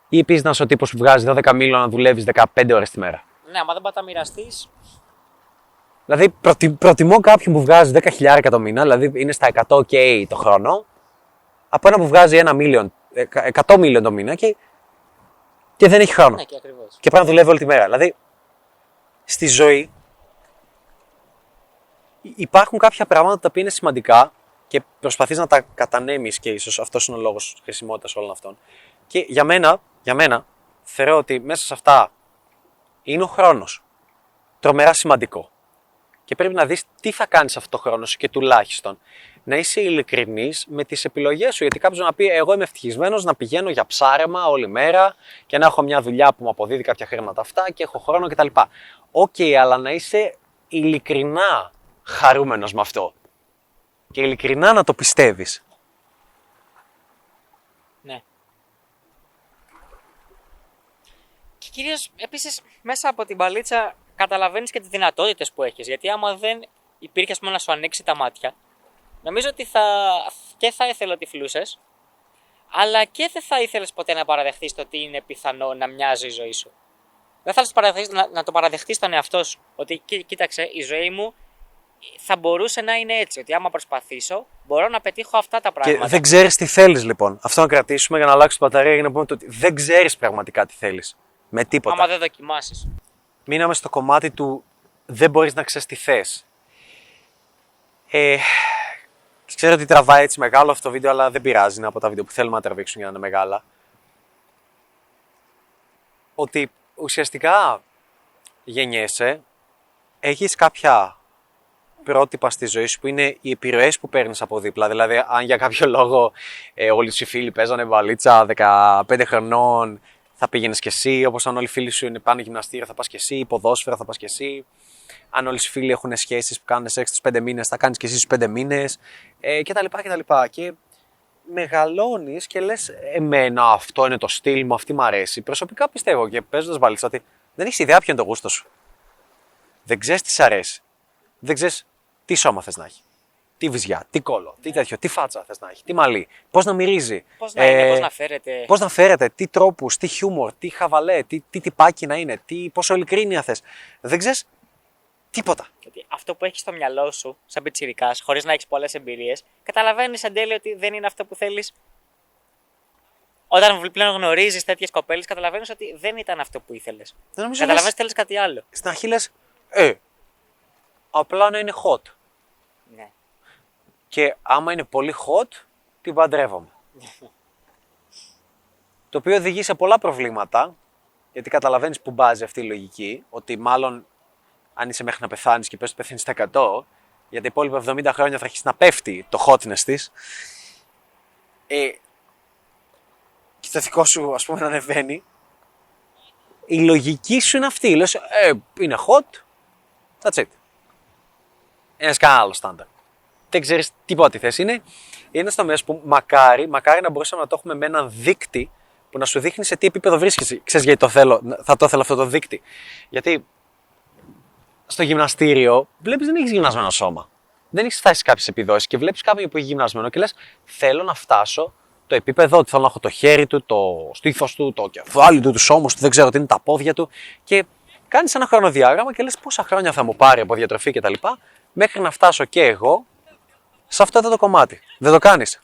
Ή επίσης να είσαι ο τύπος που βγάζει 12 million να δουλεύεις 15 ώρες τη μέρα. Ναι, άμα δεν πάει τα μοιραστεί. Δηλαδή προτι- προτιμώ κάποιον που βγάζει 10.000 το μήνα, δηλαδή είναι στα 100 k το χρόνο, από ένα που βγάζει 1 million, ε, 100 million το μήνα και, και δεν έχει χρόνο. Ναι, και ακριβώς. και πάει να δουλεύει όλη τη μέρα. Δηλαδή, στη ζωή υπάρχουν κάποια πράγματα τα οποία είναι σημαντικά και προσπαθείς να τα κατανέμεις και ίσως αυτός είναι ο λόγος χρησιμότητας όλων αυτών. Και για μένα, για μένα, θεωρώ ότι μέσα σε αυτά είναι ο χρόνος. Τρομερά σημαντικό. Και πρέπει να δεις τι θα κάνεις αυτό το χρόνο σου και τουλάχιστον να είσαι ειλικρινής με τις επιλογές σου. Γιατί κάποιος να πει εγώ είμαι ευτυχισμένος να πηγαίνω για ψάρεμα όλη μέρα και να έχω μια δουλειά που μου αποδίδει κάποια χρήματα αυτά και έχω χρόνο κτλ. Οκ, αλλά να είσαι ειλικρινά χαρούμενος με αυτό. Και ειλικρινά να το πιστεύεις. Ναι. Και κυρίως επίσης μέσα από την παλίτσα καταλαβαίνεις και τις δυνατότητες που έχεις. Γιατί άμα δεν υπήρχε ας πούμε, να σου ανοίξει τα μάτια, νομίζω ότι θα, και θα ήθελε ότι φλούσες, αλλά και δεν θα ήθελες ποτέ να παραδεχτείς το ότι είναι πιθανό να μοιάζει η ζωή σου. Δεν θα ήθελες να, να το παραδεχτείς στον εαυτό σου. Ότι «Κοί- κοίταξε, η ζωή μου θα μπορούσε να είναι έτσι. Ότι άμα προσπαθήσω, μπορώ να πετύχω αυτά τα Και πράγματα. δεν ξέρεις τι θέλεις λοιπόν. Αυτό να κρατήσουμε για να αλλάξει την μπαταρία για να πούμε το ότι δεν ξέρεις πραγματικά τι θέλεις. Με τίποτα. Άμα δεν δοκιμάσεις. Μείναμε στο κομμάτι του δεν μπορείς να ξέρεις τι θες. Ε, ξέρω ότι τραβάει έτσι μεγάλο αυτό το βίντεο, αλλά δεν πειράζει, είναι από τα βίντεο που θέλουμε να τραβήξουν για να είναι μεγάλα. Ότι ουσιαστικά γεννιέσαι, έχεις κάποια πρότυπα στη ζωή σου που είναι οι επιρροές που παίρνεις από δίπλα. Δηλαδή, αν για κάποιο λόγο ε, όλοι σου οι φίλοι παίζανε βαλίτσα 15 χρονών, θα πήγαινες κι εσύ. Όπως αν όλοι οι φίλοι σου είναι πάνε γυμναστήριο, θα πας κι εσύ. Ποδόσφαιρα, θα πας κι εσύ. Αν όλοι οι φίλοι έχουν σχέσεις που κάνουν σεξ του 5 μήνες, θα κάνεις κι εσύ του 5 μήνες. Ε, κτλ. κτλ. Και μεγαλώνεις και λες: Εμένα αυτό είναι το στυλ μου, αυτή μου αρέσει. Προσωπικά πιστεύω και παίζοντας βαλίτσα ότι δεν έχεις ιδέα ποιο είναι το γούστο σου. Δεν ξέρεις τι σ' αρέσει. Δεν ξέρεις τι σώμα θες να έχει. Τι βυζιά, τι κόλο, τι τέτοιο, τι φάτσα θες να έχει, τι μαλλί, πώς να μυρίζει. Πώς να είναι, Ε, πώς να φέρεται. Πώς να φέρετε, τι τρόπους, τι χιούμορ, τι χαβαλέ, τι, τι τυπάκι να είναι, τι, πόσο ειλικρίνεια θες. Δεν ξέρεις τίποτα. Γιατί αυτό που έχεις στο μυαλό σου, σαν πιτσιρικάς, χωρίς να έχεις πολλές εμπειρίες, καταλαβαίνεις εν τέλει ότι δεν είναι αυτό που θέλεις. Όταν πλέον γνωρίζεις τέτοιες κοπέλες, καταλαβαίνεις ότι δεν ήταν αυτό που ήθελες. Δεν νομίζω Καταλαβαίνεις λες- θέλεις κάτι άλλο. Στην αρχή λες, ε, απλά να είναι hot. Ναι. Και άμα είναι πολύ hot, την παντρεύομαι. το οποίο οδηγεί σε πολλά προβλήματα, γιατί καταλαβαίνεις που μπάζει αυτή η λογική, ότι μάλλον αν είσαι μέχρι να πεθάνεις και πες ότι πεθαίνει στα 100, για τα υπόλοιπα 70 χρόνια θα αρχίσει να πέφτει το hotness της. Ε, και το δικό σου, ας πούμε, να ανεβαίνει. Η λογική σου είναι αυτή. Λες, ε, είναι hot, that's it. Ένας κανένας άλλος στάνταρ. Δεν ξέρεις τίποτα τι θέση είναι. Είναι στο μέσο που μακάρι, μακάρι να μπορούσαμε να το έχουμε με έναν δείκτη που να σου δείχνει σε τι επίπεδο βρίσκεσαι. Ξέρεις γιατί το θέλω, θα το ήθελα αυτό το δείκτη. Γιατί στο γυμναστήριο βλέπεις δεν έχεις γυμνασμένο σώμα. Δεν έχεις φτάσει σε κάποιες επιδόσεις και βλέπεις κάποιον που έχει γυμνασμένο και λες: Θέλω να φτάσω το επίπεδο ότι θέλω να έχω το χέρι του, το στήθος του, το κεφάλι του, τους ώμους του, δεν ξέρω τι είναι τα πόδια του. Και κάνεις ένα χρονοδιάγραμμα και λες πόσα χρόνια θα μου πάρει από διατροφή κτλ. Μέχρι να φτάσω και εγώ σε αυτό το κομμάτι. Δεν το κάνεις.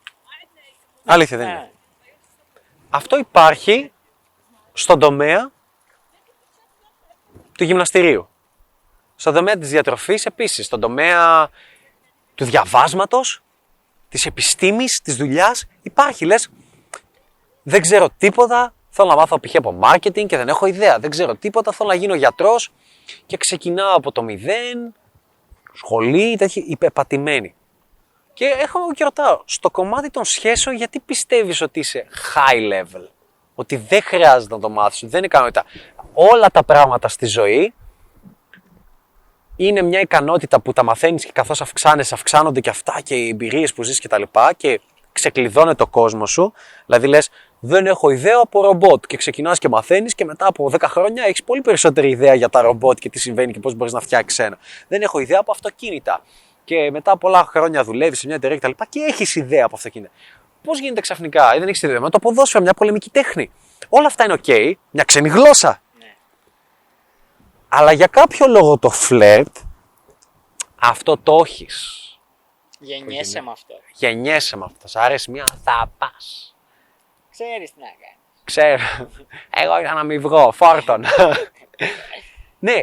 Αλήθεια δεν είναι. Ναι. Αυτό υπάρχει στον τομέα του γυμναστηρίου. Στον τομέα της διατροφής επίσης, στον τομέα του διαβάσματος, της επιστήμης, της δουλειάς. Υπάρχει, λες, δεν ξέρω τίποτα, θέλω να μάθω π.χ. από marketing και δεν έχω ιδέα. Δεν ξέρω τίποτα, θέλω να γίνω γιατρός και ξεκινάω από το μηδέν, σχολή, τέτοιοι υπεπατημένοι. Και έχω και ρωτάω, στο κομμάτι των σχέσεων, γιατί πιστεύεις ότι είσαι high level; Ότι δεν χρειάζεται να το μάθεις, ότι δεν είναι ικανότητα. Όλα τα πράγματα στη ζωή είναι μια ικανότητα που τα μαθαίνεις και καθώς αυξάνεσαι, αυξάνονται και αυτά και οι εμπειρίες που ζεις και τα λοιπά και ξεκλειδώνεται το κόσμο σου. Δηλαδή λες, δεν έχω ιδέα από ρομπότ και ξεκινάς και μαθαίνεις και μετά από 10 χρόνια έχεις πολύ περισσότερη ιδέα για τα ρομπότ και τι συμβαίνει και πώς μπορείς να φτιάξεις ένα. Δεν έχω ιδέα από αυτοκίνητα και μετά από πολλά χρόνια δουλεύεις σε μια εταιρεία κτλ. Και, και έχεις ιδέα από αυτοκίνητα. Πώς γίνεται ξαφνικά, ή δεν έχεις ιδέα, με το ποδόσφαιρο, μια πολεμική τέχνη. Όλα αυτά είναι OK, μια ξένη γλώσσα. Ναι. Αλλά για κάποιο λόγο το φλερτ, αυτό το έχεις. Γεννιέσαι με αυτό. Γεννιέσαι με αυτό. Σ' αρέσει μια, θα πα. Ξέρεις τι να κάνεις. Ξέρω. Εγώ είχα να μην βγω. Φόρτον. ναι.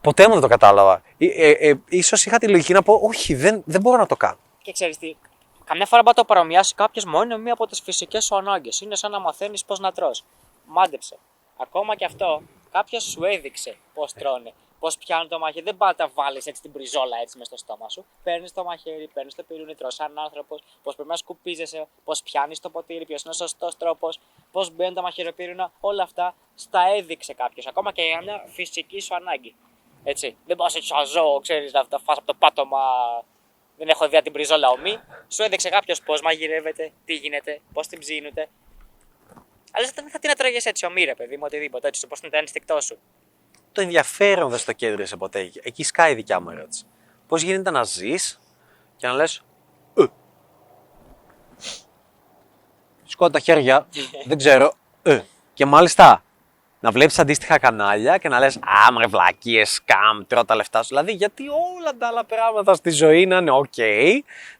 Ποτέ μου δεν το κατάλαβα. Ε, ε, ε, ίσως είχα τη λογική να πω, όχι, δεν, δεν μπορώ να το κάνω. Και ξέρεις τι, καμιά φορά μπορεί να το παρομοιάσει κάποιος μόνο μία από τις φυσικές σου ανάγκες. Είναι σαν να μαθαίνεις πώς να τρως. Μάντεψε. Ακόμα και αυτό, κάποιος σου έδειξε πώς τρώνε. Πώς πιάνουν το μαχαίρι. Δεν πάει να τα βάλεις έτσι την πριζόλα έτσι μες στο στόμα σου. Παίρνεις το μαχαίρι, παίρνεις το πυρούνι, τρως σαν άνθρωπος. Πώς πρέπει να σκουπίζεσαι, πώς πιάνεις το ποτήρι, ποιος είναι ο σωστός τρόπος, πώς μπαίνουν τα μαχαιροπύρουνα. Όλα αυτά στα έδειξε κάποιος. Ακόμα και για μια φυσική σου ανάγκη. Έτσι. Δεν πα έτσι σαν ζώο, ξέρεις, να τα φας από το πάτωμα. Δεν έχω δει την πριζόλα ομή. Σου έδειξε κάποιος πώς μαγειρεύεται, τι γίνεται, πώς την ψήνονται. Αλλά δεν θα την έτρωγες έτσι ομή, ρε παιδί μου, οτιδήποτε έτσι, πώ είναι το ένστικτό σου. Το ενδιαφέρον δεν στο κέντρισε ποτέ. Εκεί σκάει η δικιά μου ερώτηση. Πώς γίνεται να ζεις και να λες. Ε. Σκότω τα χέρια, δεν ξέρω. Ε. Και μάλιστα να βλέπεις αντίστοιχα κανάλια και να λες: Α, μωρέ, βλακίες, σκάμ, τρώω τα λεφτά σου. Δηλαδή, γιατί όλα τα άλλα πράγματα στη ζωή να είναι OK,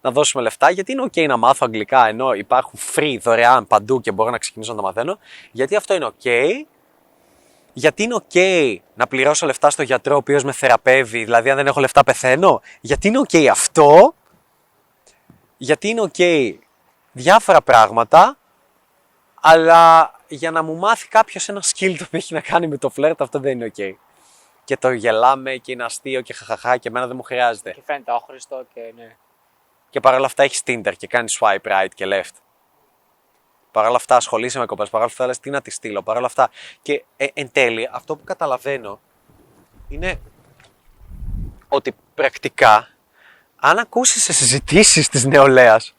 να δώσουμε λεφτά, γιατί είναι OK να μάθω αγγλικά ενώ υπάρχουν free δωρεάν παντού και μπορώ να ξεκινήσω να τα μαθαίνω, γιατί αυτό είναι OK, γιατί είναι OK να πληρώσω λεφτά στο γιατρό ο οποίος με θεραπεύει, δηλαδή αν δεν έχω λεφτά πεθαίνω, γιατί είναι OK αυτό, γιατί είναι OK διάφορα πράγματα, αλλά για να μου μάθει κάποιος ένα skill το οποίο έχει να κάνει με το φλερτ, αυτό δεν είναι ok. Και το γελάμε και είναι αστείο και χαχαχά και εμένα δεν μου χρειάζεται. Και φαίνεται άχρηστο και ναι. Και παρόλα αυτά έχεις Tinder και κάνεις swipe right και left. Παρ' όλα αυτά ασχολείσαι με κοπές, παρ' όλα αυτά λες τι να τη στείλω, παρ' όλα αυτά. Και ε, εν τέλει αυτό που καταλαβαίνω είναι ότι πρακτικά αν ακούσεις σε συζητήσεις της νεολαίας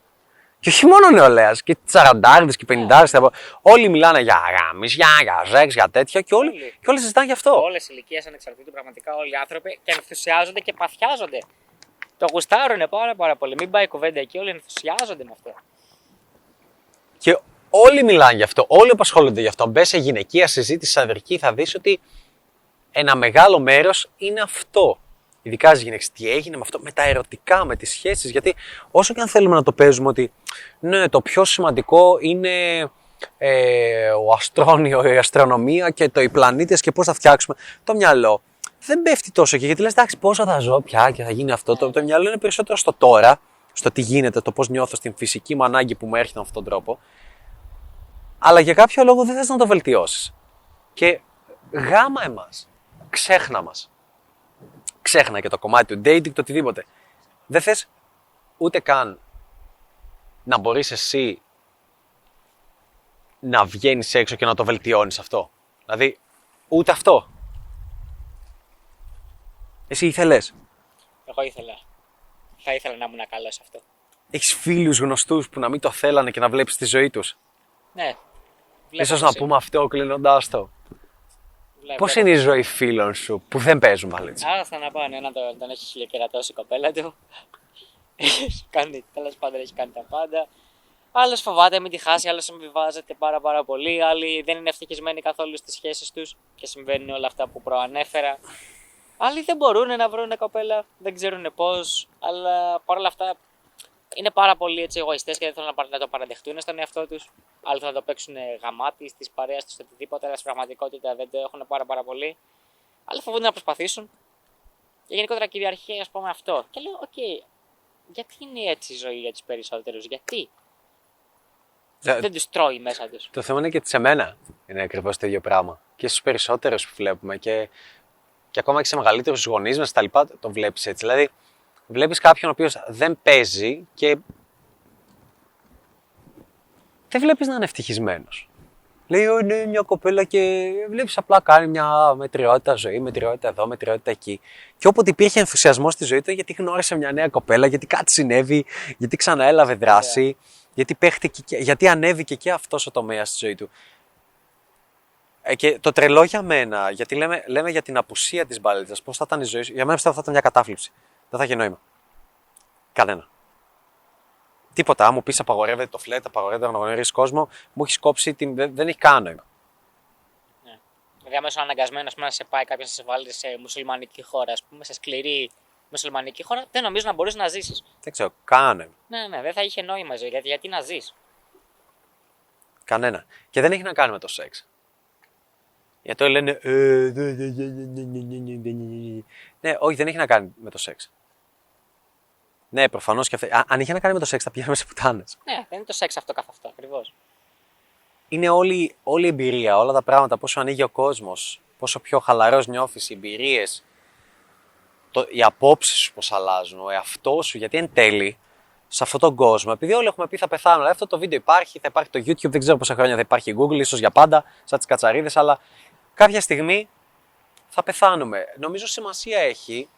και όχι μόνο νεολαίας, και 40 και 50 Όλοι μιλάνε για γάμισια, για ζέξ, για τέτοια και όλοι, όλοι. και όλοι συζητάνε γι' αυτό. Όλες οι ηλικίες ανεξαρτήτου πραγματικά όλοι οι άνθρωποι και ενθουσιάζονται και παθιάζονται. Το γουστάρουν πάρα, πάρα πολύ. Μην πάει η κουβέντα εκεί, όλοι ενθουσιάζονται με αυτό. Και όλοι μιλάνε γι' αυτό, όλοι απασχολούνται γι' αυτό. Μπες σε γυναικεία συζήτηση αδερφή, θα δεις ότι ένα μεγάλο μέρος είναι αυτό ειδικά στι γυναίκε, τι έγινε με αυτό, με τα ερωτικά, με τις σχέσεις. Γιατί όσο και αν θέλουμε να το παίζουμε ότι ναι, το πιο σημαντικό είναι ε, ο αστρόνιο, η αστρονομία και το οι πλανήτες και πώς θα φτιάξουμε το μυαλό. Δεν πέφτει τόσο και γιατί λες εντάξει πόσο θα ζω πια και θα γίνει αυτό. Το, το μυαλό είναι περισσότερο στο τώρα, στο τι γίνεται, το πώς νιώθω στην φυσική μου ανάγκη που μου έρχεται με αυτόν τον τρόπο. Αλλά για κάποιο λόγο δεν θες να το βελτιώσεις. Και γάμα εμάς, ξέχνα μας ξέχνα και το κομμάτι του dating, το οτιδήποτε. Δεν θες ούτε καν να μπορείς εσύ να βγαίνεις έξω και να το βελτιώνεις αυτό. Δηλαδή, ούτε αυτό. Εσύ ήθελες. Εγώ ήθελα. Θα ήθελα να ήμουν καλός σε αυτό. Έχεις φίλους γνωστούς που να μην το θέλανε και να βλέπεις τη ζωή τους. Ναι. Ίσως να πούμε αυτό κλείνοντάς το. Πώς είναι η ζωή φίλων σου που δεν παίζουν πάλι έτσι; Άρα θα να πάνε, ένα τον, τον έχεις χιλιακερατώσει η κοπέλα του. έχει κάνει, τέλος πάντων έχει κάνει τα πάντα. Άλλο φοβάται μην τη χάσει, άλλο συμβιβάζεται πάρα, πάρα πολύ. Άλλοι δεν είναι ευτυχισμένοι καθόλου στις σχέσεις τους και συμβαίνουν όλα αυτά που προανέφερα. Άλλοι δεν μπορούν να βρουν κοπέλα, δεν ξέρουν πώς, αλλά παρόλα αυτά είναι πάρα πολύ έτσι εγωιστές και δεν θέλουν να παρα- να το παραδεχτούν στον εαυτό τους. Άλλοι θέλουν να το παίξουν γαμάτοι της παρέας τους οτιδήποτε, αλλά στην πραγματικότητα δεν το έχουν πάρα, πάρα πολύ. Άλλοι φοβούνται να προσπαθήσουν. Και γενικότερα κυριαρχεί, ας πούμε, αυτό. Και λέω, οκ, γιατί είναι έτσι η ζωή για τους περισσότερους, γιατί; Ε, δεν τους τρώει μέσα τους. Το θέμα είναι και σε μένα είναι ακριβώς το ίδιο πράγμα. Και στους περισσότερους που βλέπουμε και, και ακόμα και σε μεγαλύτερους γονείς μας τα λοιπά το βλέπεις έτσι. Δηλαδή, βλέπεις κάποιον ο οποίος δεν παίζει και δεν βλέπεις να είναι ευτυχισμένος. Λέει, Ω, ναι, μια κοπέλα και βλέπεις απλά κάνει μια μετριότητα ζωή, μετριότητα εδώ, μετριότητα εκεί. Και όποτε υπήρχε ενθουσιασμός στη ζωή του, γιατί γνώρισε μια νέα κοπέλα, γιατί κάτι συνέβη, γιατί ξαναέλαβε δράση, γιατί, παίχτηκε, και- γιατί ανέβηκε και αυτός ο τομέας στη ζωή του. Ε, και το τρελό για μένα, γιατί λέμε, λέμε για την απουσία της μπαλίτσα, πώς θα ήταν η ζωή σου. Για μένα πιστεύω θα ήταν μια κατάφλιψη δεν θα έχει νόημα. Κανένα. Τίποτα. Αν μου πει απαγορεύεται το φλετ, απαγορεύεται να γνωρίζει κόσμο, μου έχει κόψει την. Δεν έχει κανένα νόημα. Ναι. Δηλαδή, αμέσω αναγκασμένο να σε πάει κάποιο να σε βάλει σε μουσουλμανική χώρα, α πούμε, σε σκληρή μουσουλμανική χώρα, δεν νομίζω να μπορεί να ζήσει. Δεν ξέρω, κάνε. Ναι, ναι, δεν θα είχε νόημα ζωή, γιατί, γιατί να ζει. Κανένα. Και δεν έχει να κάνει με το σεξ. Γιατί όλοι λένε. Ναι, όχι, δεν έχει να κάνει με το σεξ. Ναι, προφανώς και αυτό. Α, Αν είχε να κάνει με το σεξ, θα πηγαίναμε σε πουτάνες. Ναι, δεν είναι το σεξ αυτό καθ' αυτό ακριβώς. Είναι όλη, όλη η εμπειρία, όλα τα πράγματα, πόσο ανοίγει ο κόσμος, πόσο πιο χαλαρός νιώθεις, οι εμπειρίες, οι απόψεις σου πώς αλλάζουν, ο εαυτός σου. Γιατί εν τέλει, σε αυτόν τον κόσμο, επειδή όλοι έχουμε πει θα πεθάνουμε, αλλά αυτό το βίντεο υπάρχει, θα υπάρχει το YouTube, δεν ξέρω πόσα χρόνια θα υπάρχει η Google, ίσως για πάντα, σαν τις κατσαρίδες, αλλά κάποια στιγμή θα πεθάνουμε. Νομίζω σημασία έχει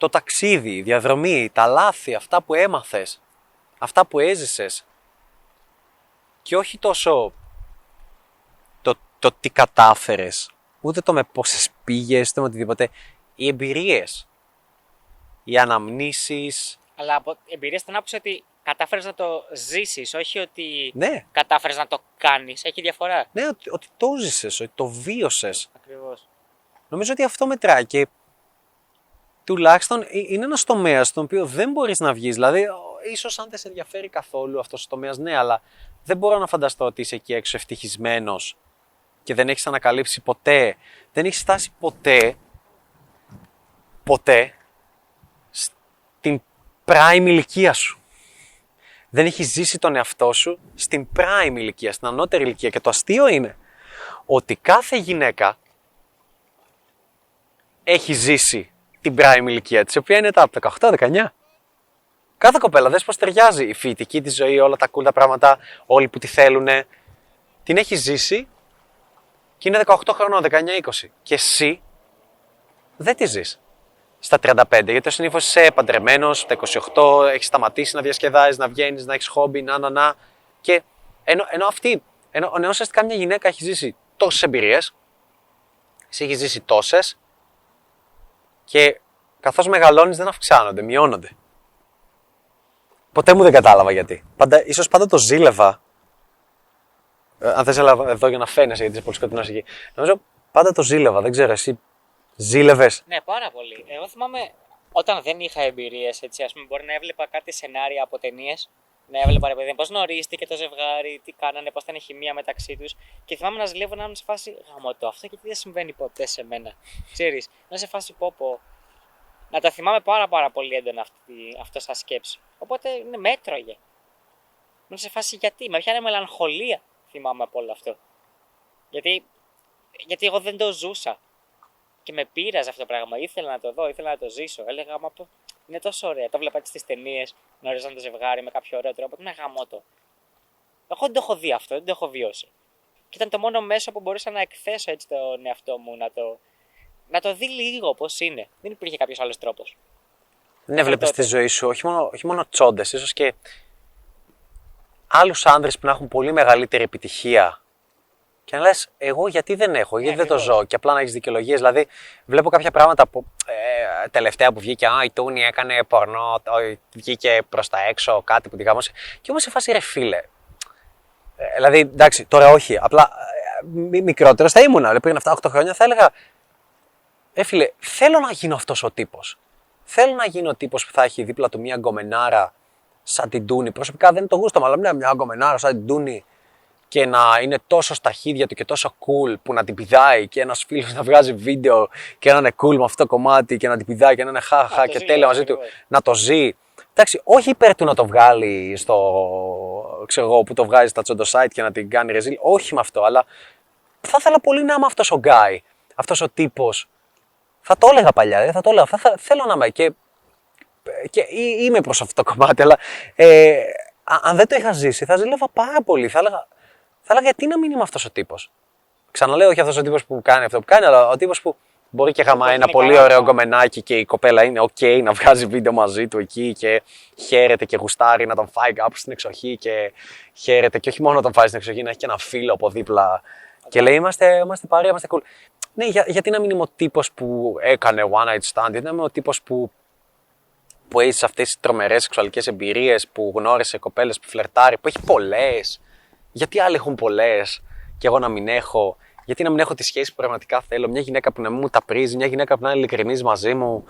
το ταξίδι, η διαδρομή, τα λάθη, αυτά που έμαθες, αυτά που έζησες και όχι τόσο το, το τι κατάφερες, ούτε το με πόσες πήγες, ούτε με οτιδήποτε, οι εμπειρίες, οι αναμνήσεις, Αλλά από εμπειρία στην άποψη ότι κατάφερες να το ζήσεις, όχι ότι ναι, κατάφερες να το κάνεις. Έχει διαφορά. ναι, ότι, ότι το ζήσες, ότι το βίωσες. Ακριβώς. Νομίζω ότι αυτό μετράει και τουλάχιστον ε- είναι ένας τομέας στον οποίο δεν μπορείς να βγεις. Δηλαδή, ίσως αν δεν σε ενδιαφέρει καθόλου αυτός ο τομέας, ναι, αλλά δεν μπορώ να φανταστώ ότι είσαι εκεί έξω ευτυχισμένος και δεν έχεις ανακαλύψει ποτέ, δεν έχεις φτάσει ποτέ, ποτέ στην prime ηλικία σου. Δεν έχεις ζήσει τον εαυτό σου στην prime ηλικία, στην ανώτερη ηλικία. Και το αστείο είναι ότι κάθε γυναίκα έχει ζήσει την prime ηλικία της, η οποία είναι τα 18-19. Κάθε κοπέλα, δες πώς ταιριάζει η φοιτητική της ζωή, όλα τα cool τα πράγματα, όλοι που τη θέλουν, την έχει ζήσει και είναι 18 χρονών, 19-20. Και εσύ δεν τη ζεις στα 35, γιατί συνήθως είσαι παντρεμένος, στα 28, έχεις σταματήσει να διασκεδάζεις, να βγαίνεις, να έχεις χόμπι, να, να, να. Και ενώ, ενώ αυτή, ενώ, ενώ ουσιαστικά μια γυναίκα έχει ζήσει τόσες εμπειρίες, εσύ έχει ζήσει τόσες, και καθώς μεγαλώνεις δεν αυξάνονται, μειώνονται. Ποτέ μου δεν κατάλαβα γιατί. Πάντα, ίσως πάντα το ζήλευα. Ε, αν θες έλα εδώ για να φαίνεσαι γιατί είσαι πολύ σκοτεινός εκεί. Νομίζω πάντα το ζήλευα, δεν ξέρω εσύ. Ζήλευες. Ναι, πάρα πολύ. Εγώ θυμάμαι όταν δεν είχα εμπειρίες, έτσι, ας πούμε, μπορεί να έβλεπα κάτι σενάρια από ταινίες. Να έβλεπα ρε παιδί πώς γνωρίστηκε το ζευγάρι, τι κάνανε, πώς ήταν η χημεία μεταξύ τους. Και θυμάμαι να ζηλεύω να είμαι σε φάση γάμο το αυτό γιατί δεν συμβαίνει ποτέ σε μένα. Ξέρεις, να είμαι σε φάση πόπο. Να τα θυμάμαι πάρα πάρα πολύ έντονα αυτή, αυτό σαν σκέψη. Οπότε είναι με έτρωγε. Είμαι σε φάση γιατί, με πιάνε μελαγχολία θυμάμαι από όλο αυτό. Γιατί, γιατί εγώ δεν το ζούσα και με πείραζε αυτό το πράγμα. Ήθελα να το δω, ήθελα να το ζήσω. Έλεγα, μα πω, είναι τόσο ωραία. Το βλέπα έτσι στις ταινίες, γνωρίζαν το ζευγάρι με κάποιο ωραίο τρόπο. Είναι γαμό το. Εγώ δεν το έχω δει αυτό, δεν το έχω βιώσει. Και ήταν το μόνο μέσο που μπορούσα να εκθέσω έτσι τον εαυτό μου, να το, να το δει λίγο πώς είναι. Δεν υπήρχε κάποιος άλλος τρόπος. Δεν έβλεπες τότε. τη ζωή σου, όχι μόνο, όχι μόνο τσόντε, ίσως και άλλους άνδρες που να έχουν πολύ μεγαλύτερη επιτυχία. Και να λες, εγώ γιατί δεν έχω, γιατί δεν το ακριβώς. ζω. Και απλά να έχεις δικαιολογίες. Δηλαδή, βλέπω κάποια πράγματα που ε, τελευταία που βγήκε, Α, η Τούνη έκανε πορνό, το, βγήκε προς τα έξω, κάτι που τη γάμωσε. Και όμως σε φάση ρε φίλε. Ε, δηλαδή, εντάξει, τώρα όχι. Απλά ε, μικρότερος θα ήμουν. Δηλαδή, πριν αυτά 8 χρόνια θα έλεγα, ε, φίλε, θέλω να γίνω αυτός ο τύπος. Θέλω να γίνω ο τύπος που θα έχει δίπλα του μια γκομενάρα σαν την Τούνη. Προσωπικά δεν είναι το γούστο μου, αλλά μια, μια γκομενάρα σαν την Τούνη και να είναι τόσο στα χέρια του και τόσο cool που να την πηδάει και ένας φίλος να βγάζει βίντεο και να είναι cool με αυτό το κομμάτι και να την πηδάει και να είναι χαχα το και ζει, τέλεια μαζί του. ακριβώς. Να το ζει. Εντάξει, όχι υπέρ του να το βγάλει στο. ξέρω εγώ, που το βγάζει στα τσοντοσάιτ και να την κάνει ρεζίλ. Όχι με αυτό, αλλά θα ήθελα πολύ να είμαι αυτός ο guy. Αυτός ο τύπος. Θα το έλεγα παλιά, δεν θα το έλεγα. Θα, θα- θέλω να είμαι. Και, και ή- είμαι προς αυτό το κομμάτι, αλλά ε, α- αν δεν το είχα ζήσει, θα ζήλευα πάρα πολύ. Θα έλεγα, θα έλεγα γιατί να μην είμαι αυτός ο τύπος; Ξαναλέω, όχι αυτός ο τύπος που κάνει αυτό που κάνει, αλλά ο τύπος που μπορεί και γαμάει είναι ένα πολύ καλά, ωραίο ναι. γκομενάκι και η κοπέλα είναι OK να βγάζει βίντεο μαζί του εκεί και χαίρεται και γουστάρει να τον φάει κάπου στην εξοχή και χαίρεται και όχι μόνο να τον φάει στην εξοχή, να έχει και ένα φίλο από δίπλα και λέει είμαστε, είμαστε παρέα, είμαστε cool. Ναι, για, γιατί να μην είμαι ο τύπος που έκανε one night stand, γιατί να είμαι ο τύπος που, που έχει αυτές τις τρομερές σεξουαλικές εμπειρίες, που γνώρισε κοπέλες, που φλερτάρει, που έχει πολλές. Γιατί άλλοι έχουν πολλές και εγώ να μην έχω; Γιατί να μην έχω τη σχέση που πραγματικά θέλω; Μια γυναίκα που να μην μου τα πρίζει, μια γυναίκα που να είναι ειλικρινής μαζί μου.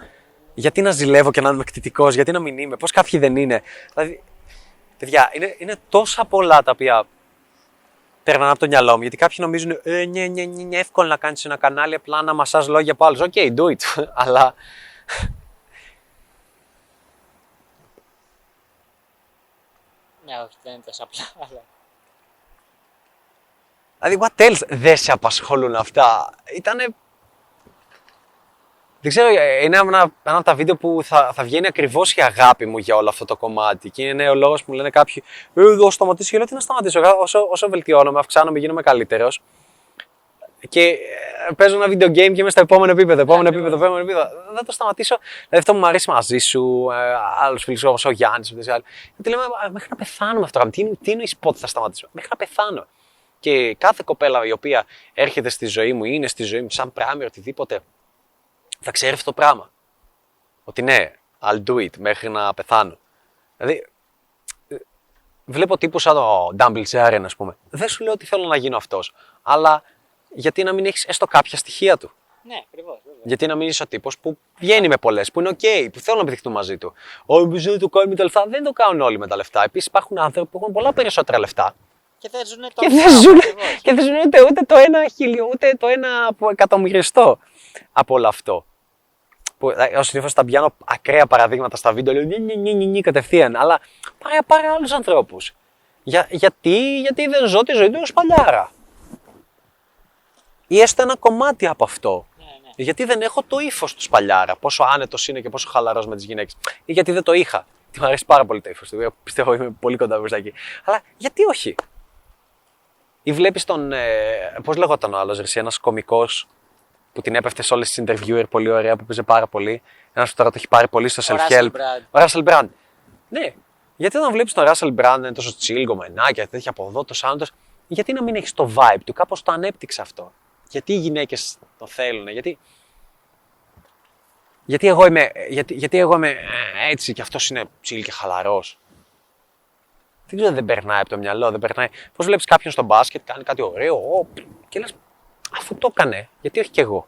Γιατί να ζηλεύω και να είμαι κτητικός, γιατί να μην είμαι, πώς κάποιοι δεν είναι; Δηλαδή, παιδιά, είναι, είναι τόσα πολλά τα οποία περνάνε από το μυαλό μου. Γιατί κάποιοι νομίζουν, ε, ναι, ναι, ναι, ναι, εύκολο να κάνεις ένα κανάλι απλά να μασάς λόγια από άλλους. OK, okay, do it. Αλλά Ναι, όχι, δεν είναι τόσο απλά. Αλλά... Δηλαδή, what else; Δεν σε απασχολούν αυτά. Ήτανε... Δεν ξέρω, ε, είναι ένα, ένα από τα βίντεο που θα, θα βγαίνει ακριβώς η αγάπη μου για όλο αυτό το κομμάτι. Και είναι ο λόγος που μου λένε κάποιοι, Ε, εδώ σταματήσω. Και λέω, Τι να σταματήσω. Εγώ, Όσο, όσο βελτιώνομαι, αυξάνομαι, γίνομαι καλύτερος. Και ε, παίζω ένα video game και είμαι στο επόμενο επίπεδο, επόμενο Ακριβώς. επίπεδο, επόμενο επίπεδο. Δεν το σταματήσω. Δηλαδή, αυτό που μου αρέσει μαζί σου, ε, άλλους φίλους όπως ο Γιάννης, γιατί λέμε, «Α, μέχρι να πεθάνουμε αυτό. Τι, είναι- τι εννοείς πότε θα σταματήσουμε, μέχρι να πεθάνω. Και κάθε κοπέλα η οποία έρχεται στη ζωή μου ή είναι στη ζωή μου σαν πράγμα ή οτιδήποτε, θα ξέρει αυτό το πράγμα. Ότι ναι, I'll do it μέχρι να πεθάνω. Δηλαδή, ε, βλέπω τύπους σαν το Dumbledore, ας πούμε. Δεν σου λέω ότι θέλω να γίνω αυτός. Αλλά γιατί να μην έχεις έστω κάποια στοιχεία του; Ναι, ακριβώς. Γιατί να μην είσαι ο τύπος που βγαίνει με πολλές, που είναι OK, που θέλουν να επιδειχτούν μαζί του. Όχι, επειδή δεν το κάνει με τα λεφτά. Δεν το κάνουν όλοι με τα λεφτά. Επίσης υπάρχουν άνθρωποι που έχουν πολλά περισσότερα λεφτά Και δεν ζουν το και δεν πράγμα, ζουν, ακριβώς. και δεν ζουν ούτε, ούτε το ένα χίλιο, ούτε το ένα από εκατομμυριστό από όλο αυτό. Που ε, ως συνήθως τα πιάνω ακραία παραδείγματα στα βίντεο, λέω νι, νι, νι, νι, νι, κατευθείαν, αλλά πάρε, πάρε άλλους ανθρώπους. Για, γιατί, γιατί δεν ζω τη ζωή του ως παλιάρα. Ή έστω ένα κομμάτι από αυτό. Ναι, ναι. Γιατί δεν έχω το ύφος τους Σπαλιάρα. Πόσο άνετος είναι και πόσο χαλαρός με τις γυναίκες. Ή γιατί δεν το είχα. Τι μου αρέσει πάρα πολύ το ύφος του. Εγώ Πιστεύω είμαι πολύ κοντά μπροστά εκεί. Αλλά γιατί όχι; Ή βλέπεις τον. Ε, Πώς λεγόταν ο άλλος, Ρεσί, ένας κωμικός που την έπεφτε σε όλες τις interviewer πολύ ωραία που παίζει πάρα πολύ. Ένας που τώρα το έχει πάρει πολύ στο Ο self-help. Russell Brand. Ο Russell Brand. Ναι. Γιατί όταν βλέπεις τον Russell Brand είναι τόσο chill, γκομενάκια, τέτοια από εδώ, τόσο άντρο, γιατί να μην έχεις το vibe του, κάπως το ανέπτυξε αυτό. Γιατί οι γυναίκες το θέλουν, γιατί. Γιατί εγώ είμαι, γιατί, γιατί εγώ είμαι ε, έτσι και αυτός είναι chill και χαλαρός. Δεν ξέρω, δεν περνάει από το μυαλό, δεν περνάει. Πώς βλέπεις κάποιον στο μπάσκετ, κάνει κάτι ωραίο, ο, και λες, αφού το έκανε, γιατί όχι κι εγώ.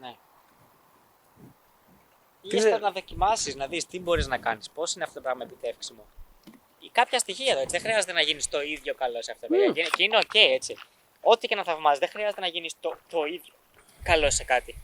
Ναι. Ή Τι έστω δε- να δοκιμάσεις, να δεις τι μπορείς να κάνεις, πώς είναι αυτό το πράγμα επιτεύξιμο. Ή κάποια στοιχεία εδώ, έτσι. Δεν χρειάζεται να γίνεις το ίδιο καλό σε αυτό. παιδιά. Και- Και είναι οκ, έτσι. Ό,τι και να θαυμάζεις, δεν χρειάζεται να γίνεις το, το ίδιο καλό σε κάτι.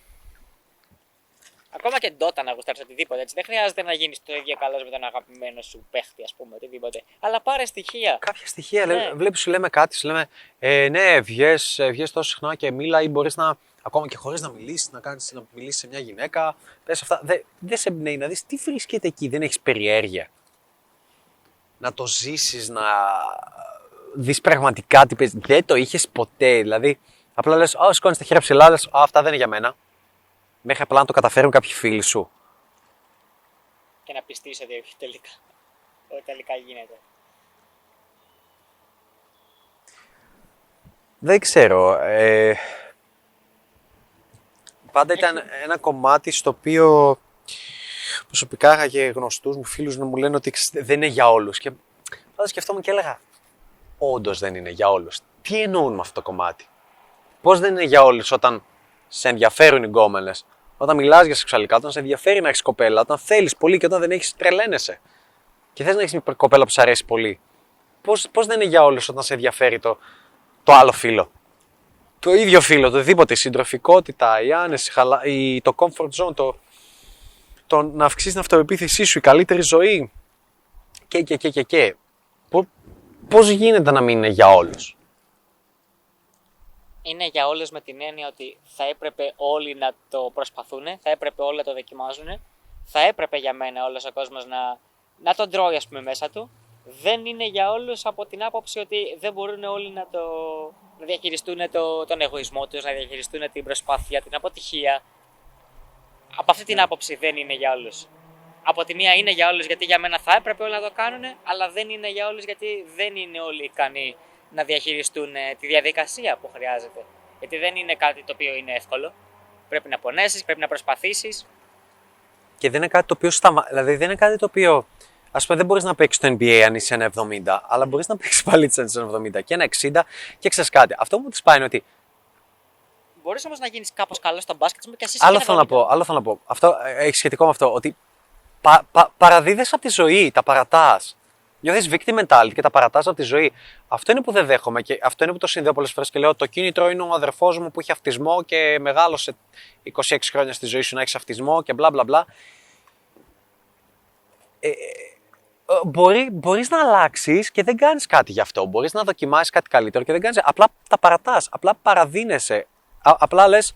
Ακόμα και Dota να γουστάρεις οτιδήποτε έτσι. Δεν χρειάζεται να γίνεις το ίδιο καλό με τον αγαπημένο σου παίχτη, ας πούμε, οτιδήποτε. Αλλά πάρε στοιχεία. Κάποια στοιχεία. Ναι. Ναι. Βλέπεις, σου λέμε κάτι, σου λέμε ε, Ναι, βγες, ε, βγες τόσο συχνά και μίλα ή μπορείς να. Ακόμα και χωρίς να μιλήσεις, να, κάνεις, να μιλήσεις σε μια γυναίκα. Πες αυτά. Δεν δεν σε εμπνέει να δεις τι βρίσκεται εκεί. Δεν έχεις περιέργεια. Να το ζήσεις, να δεις πραγματικά τι παίζει. Δεν το είχες ποτέ. Δηλαδή, απλά λες: Ω, σηκώνεις τα χέρια ψηλά, λες, «Α, αυτά δεν είναι για μένα. Μέχρι απλά να το καταφέρουν κάποιοι φίλοι σου. Και να πιστεί ότι όχι τελικά. Ότι τελικά γίνεται. Δεν ξέρω. Ε, πάντα ήταν ένα κομμάτι στο οποίο προσωπικά είχα και γνωστούς μου φίλους να μου λένε ότι ξέρεις, δεν είναι για όλους. Και πάντα σκεφτόμουν και έλεγα, όντως δεν είναι για όλους. Τι εννοούν με αυτό το κομμάτι; Πώς δεν είναι για όλους όταν σε ενδιαφέρουν οι γκόμενες, όταν μιλάς για σεξουαλικά, όταν σε ενδιαφέρει να έχεις κοπέλα, όταν θέλεις πολύ και όταν δεν έχεις, τρελαίνεσαι. Και θες να έχεις μια κοπέλα που σε αρέσει πολύ. Πώς πώς δεν είναι για όλους όταν σε ενδιαφέρει το, το άλλο φίλο; Το ίδιο φίλο, το οτιδήποτε. Η συντροφικότητα, η άνεση, χαλα... η, το comfort zone, το, το να αυξήσεις την αυτοεπίθεσή σου, η καλύτερη ζωή. Και, και, και, και, και. Πώς γίνεται να μην είναι για όλους; Είναι για όλους με την έννοια ότι θα έπρεπε όλοι να το προσπαθούν, θα έπρεπε όλοι να το δοκιμάζουν, θα έπρεπε για μένα όλος ο κόσμος να, να τον τρώει ας πούμε μέσα του. Δεν είναι για όλους από την άποψη ότι δεν μπορούν όλοι να, το, να διαχειριστούν το, τον εγωισμό τους, να διαχειριστούν την προσπάθεια, την αποτυχία. Από αυτή την Ναι. άποψη δεν είναι για όλους. Από τη μία είναι για όλους γιατί για μένα θα έπρεπε όλοι να το κάνουν, αλλά δεν είναι για όλους γιατί δεν είναι όλοι ικανοί να διαχειριστούν ε, τη διαδικασία που χρειάζεται. Γιατί δεν είναι κάτι το οποίο είναι εύκολο. Πρέπει να πονέσεις, πρέπει να προσπαθήσεις. Και δεν είναι κάτι το οποίο σταμα... Δηλαδή δεν είναι κάτι το οποίο. Α πούμε, δεν μπορείς να παίξεις το NBA αν είσαι ένα 70, αλλά μπορείς να παίξεις πάλι αν είσαι ένα 70 και ένα 60 και ξέρεις κάτι. Αυτό που μου της πάει είναι ότι. Μπορείς όμως να γίνεις κάπως καλός στο μπάσκετ μου και εσύ Άλλο θέλω να πω, άλλο θέλω να πω. Αυτό ε, έχει σχετικό με αυτό. Ότι πα, πα, παραδίδεσαι από τη ζωή, τα παρατάς. Νιώθεις victim mentality και τα παρατάς από τη ζωή. Αυτό είναι που δεν δέχομαι και αυτό είναι που το συνδέω πολλές φορές και λέω: Το κίνητρο είναι ο αδερφός μου που έχει αυτισμό και μεγάλωσε 26 χρόνια στη ζωή σου να έχεις αυτισμό και μπλα μπλα μπλα. Ε, ε, μπορεί, μπορείς να αλλάξεις και δεν κάνεις κάτι γι' αυτό. Μπορείς να δοκιμάσεις κάτι καλύτερο και δεν κάνεις. Απλά τα παρατάς, απλά παραδίνεσαι. Α- απλά λες,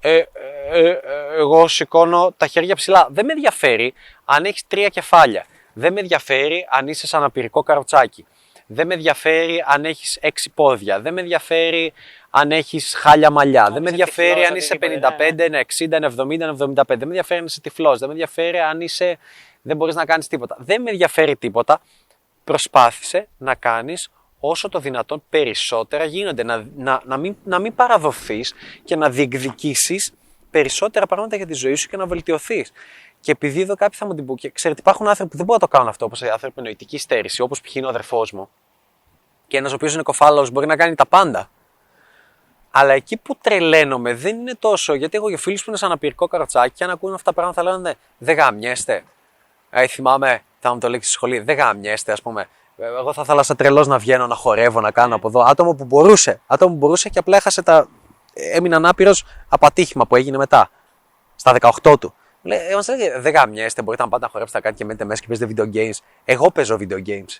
ε, ε, ε, ε, εγώ σηκώνω τα χέρια ψηλά. Δεν με ενδιαφέρει αν έχεις τρία κεφάλια. Δεν με ενδιαφέρει αν είσαι σαν αναπηρικό καροτσάκι. Δεν με ενδιαφέρει αν έχεις έξι πόδια. Δεν με ενδιαφέρει αν έχεις χάλια μαλλιά. Δεν με είσαι ενδιαφέρει τυφλός, αν είσαι οτιδήποτε, 55, ένα 60, ένα 70, ένα 75. Δεν με ενδιαφέρει αν είσαι τυφλός. Δεν με ενδιαφέρει αν είσαι... δεν μπορείς να κάνεις τίποτα. Δεν με ενδιαφέρει τίποτα. Προσπάθησε να κάνεις όσο το δυνατόν περισσότερα γίνονται. Να, να, να, μην, να μην παραδοθείς και να διεκδικήσεις περισσότερα πράγματα για τη ζωή σου και να βελτιωθείς. Και επειδή εδώ κάποιοι θα μου την πούν, και ξέρετε, υπάρχουν άνθρωποι που δεν μπορούν να το κάνουν αυτό, όπως οι άνθρωποι με νοητική στέρηση, όπως π.χ. είναι ο αδερφός μου, και ένας ο οποίος είναι κοφάλαος μπορεί να κάνει τα πάντα. Αλλά εκεί που τρελαίνομαι δεν είναι τόσο. Γιατί έχω και φίλους που είναι σαν αναπηρικό καροτσάκι και αν ακούνε αυτά τα πράγματα θα λένε Δεν γαμιέστε. Ε, θυμάμαι, θα μου το λέξει στη σχολή, δεν γαμιέστε, ας πούμε. Ε, Εγώ θα ήθελα σαν τρελός να βγαίνω, να χορεύω, να κάνω από εδώ. Άτομο που μπορούσε. Άτομο που μπορούσε και απλά έχασε τα. Έμεινε ανάπηρο από ατύχημα που έγινε μετά. Στα 18 του. Λέει, ε, μας έλεγε, δεν γαμιέστε, μπορείτε να πάτε να χορέψετε κάτι και μένετε μέσα και παίζετε video games. Εγώ παίζω video games.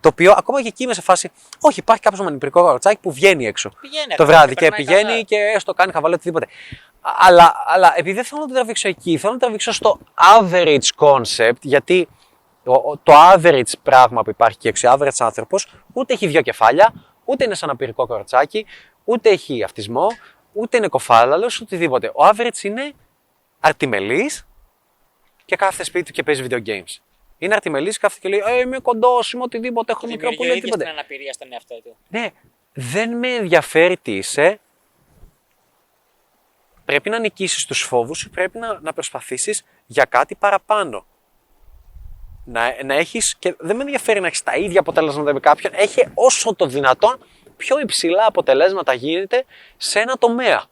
Το οποίο ακόμα και εκεί είμαι σε φάση. Όχι, υπάρχει κάποιος με ανυπηρικό καροτσάκι που βγαίνει έξω Πηγαίνει το ακόμα βράδυ και περνάει πηγαίνει καλά. και έστω κάνει χαβαλέ οτιδήποτε. Αλλά, αλλά επειδή δεν θέλω να το τραβήξω εκεί, θέλω να το τραβήξω στο average concept, γιατί το, το average πράγμα που υπάρχει και έξω, average άνθρωπος, ούτε έχει δύο κεφάλια, ούτε είναι σαν αναπηρικό κορτσάκι, ούτε έχει αυτισμό, ούτε είναι κοφάλαλος, ούτε οτιδήποτε. Ο average είναι αρτιμελή και κάθεται σπίτι του και παίζει video games. Είναι αρτιμελή, κάθεται και λέει: Ε, είμαι κοντός, είμαι οτιδήποτε, έχω μικρό Δημιουργεί πολύ ο ίδιος οτιδήποτε. την αναπηρία στον εαυτό του. Ναι, δεν με ενδιαφέρει τι είσαι. Πρέπει να νικήσεις τους φόβους σου, πρέπει να, να προσπαθήσεις για κάτι παραπάνω. Να, να έχεις, και δεν με ενδιαφέρει να έχεις τα ίδια αποτελέσματα με κάποιον, έχει όσο το δυνατόν πιο υψηλά αποτελέσματα γίνεται σε ένα τομέα.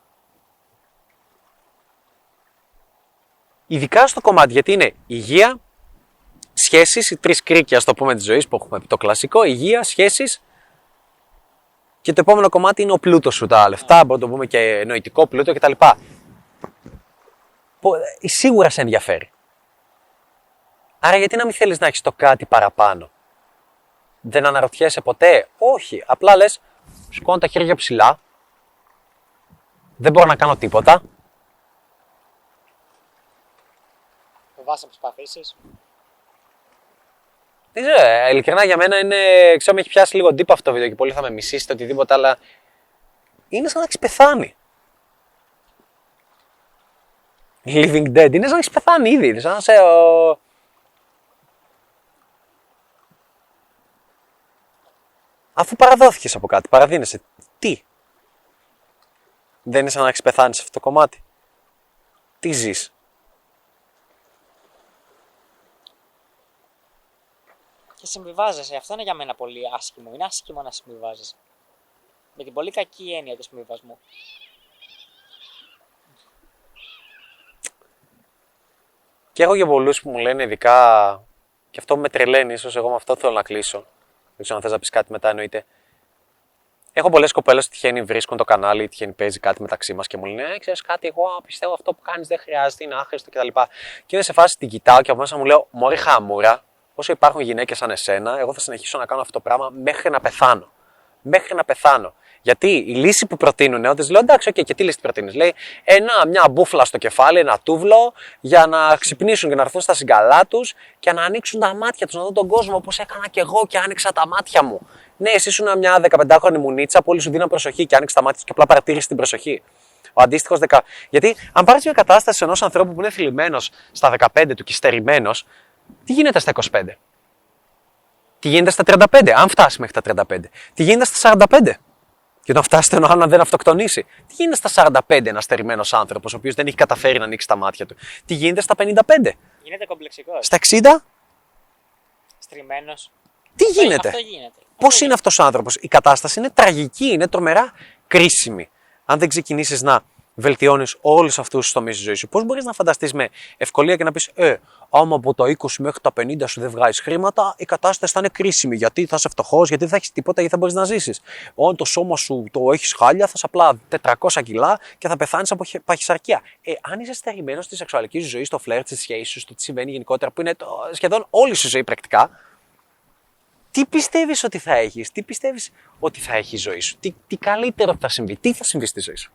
Ειδικά στο κομμάτι, γιατί είναι υγεία, σχέσεις, οι τρεις κρίκια, στο πούμε, της ζωής που έχουμε πει, το κλασικό, υγεία, σχέσεις, και το επόμενο κομμάτι είναι ο πλούτος σου, τα λεφτά, μπορούμε να το πούμε και νοητικό πλούτο κτλ. Πο- ε, Σίγουρα σε ενδιαφέρει. Άρα γιατί να μην θέλεις να έχεις το κάτι παραπάνω; Δεν αναρωτιέσαι ποτέ; Όχι. Απλά λες, σηκώνω τα χέρια ψηλά. Δεν μπορώ να κάνω τίποτα. Φοβάσαι να προσπαθήσει. Δεν ξέρω, ε, ειλικρινά για μένα είναι. ξέρω με έχει πιάσει λίγο ντύπο αυτό το βίντεο και πολλοί θα με μισήσετε οτιδήποτε, αλλά. Είναι σαν να έχεις πεθάνει. Living dead. Είναι σαν να έχεις πεθάνει ήδη. Είναι σαν να σε. ο- Αφού παραδόθηκες από κάτι, παραδίνεσαι. Τι; Δεν είναι σαν να έχεις πεθάνει σε αυτό το κομμάτι. Τι ζεις; Συμβιβάζεσαι. Αυτό είναι για μένα πολύ άσχημο. Είναι άσχημο να συμβιβάζεσαι. Με την πολύ κακή έννοια του συμβιβασμού. Και έχω και πολλούς που μου λένε ειδικά, και αυτό με τρελαίνει, ίσως εγώ με αυτό θέλω να κλείσω. Δεν ξέρω αν θες να πεις κάτι μετά, εννοείται. Έχω πολλές κοπέλες που τυχαίνει βρίσκουν το κανάλι, τυχαίνει παίζει κάτι μεταξύ μας και μου λένε: Ε, ξέρεις κάτι, εγώ πιστεύω αυτό που κάνεις δεν χρειάζεται, είναι άχρηστο κτλ. Και, και είναι σε φάση την κοιτάω και από μέσα μου λέω: Μωρή χαμούρα, όσο υπάρχουν γυναίκες σαν εσένα, εγώ θα συνεχίσω να κάνω αυτό το πράγμα μέχρι να πεθάνω. Μέχρι να πεθάνω. Γιατί η λύση που προτείνουν, όταν λέω εντάξει, okay, και τι λύση προτείνεις, λέει ένα, μια μπούφλα στο κεφάλι, ένα τούβλο, για να ξυπνήσουν και να έρθουν στα συγκαλά τους και να ανοίξουν τα μάτια τους, να δουν τον κόσμο όπως έκανα και εγώ και άνοιξα τα μάτια μου. Ναι, εσύ ήσουν μια 15χρονη μουνίτσα που όλοι σου δίναν προσοχή και άνοιξε τα μάτια και απλά παρατήρησες την προσοχή. Ο αντίστοιχος 10. Γιατί αν πάρεις μια κατάσταση ενός ανθρώπου που είναι θλιμμένος στα 15 του και στερημένος, τι γίνεται στα 25. Τι γίνεται στα 35, αν φτάσει μέχρι τα 35. Τι γίνεται στα 45. Και όταν φτάσει στον άλλο να δεν αυτοκτονήσει. Τι γίνεται στα 45 ένας στερημένος άνθρωπος, ο οποίος δεν έχει καταφέρει να ανοίξει τα μάτια του; Τι γίνεται στα 55. Γίνεται κομπλεξικός. Στα 60. Στριμμένος. Τι γίνεται; Αυτό γίνεται. Πώς είναι αυτός ο άνθρωπος; Η κατάσταση είναι τραγική, είναι τρομερά κρίσιμη. Αν δεν ξεκινήσεις να βελτιώνεις όλους αυτούς τους τομείς της ζωής σου, πώς μπορείς να φανταστείς με ευκολία και να πεις, Ε, άμα από τα 20 μέχρι τα 50 σου δεν βγάζεις χρήματα, η κατάσταση θα είναι κρίσιμη. Γιατί θα είσαι φτωχός, γιατί δεν θα έχεις τίποτα, γιατί θα μπορείς να ζήσεις. Όταν το σώμα σου το έχεις χάλια, θα σε απλά 400 κιλά και θα πεθάνεις από παχυσαρκία. Ε, αν είσαι στερημένος στη σεξουαλικής ζωής, στο φλερ, τη σχέση σου, στο τι συμβαίνει γενικότερα, που είναι το, σχεδόν όλη σου ζωή πρακτικά, τι πιστεύεις ότι θα έχεις, τι πιστεύεις ότι θα έχει η ζωή σου, τι, τι καλύτερο θα συμβεί, τι θα συμβεί στη ζωή σου;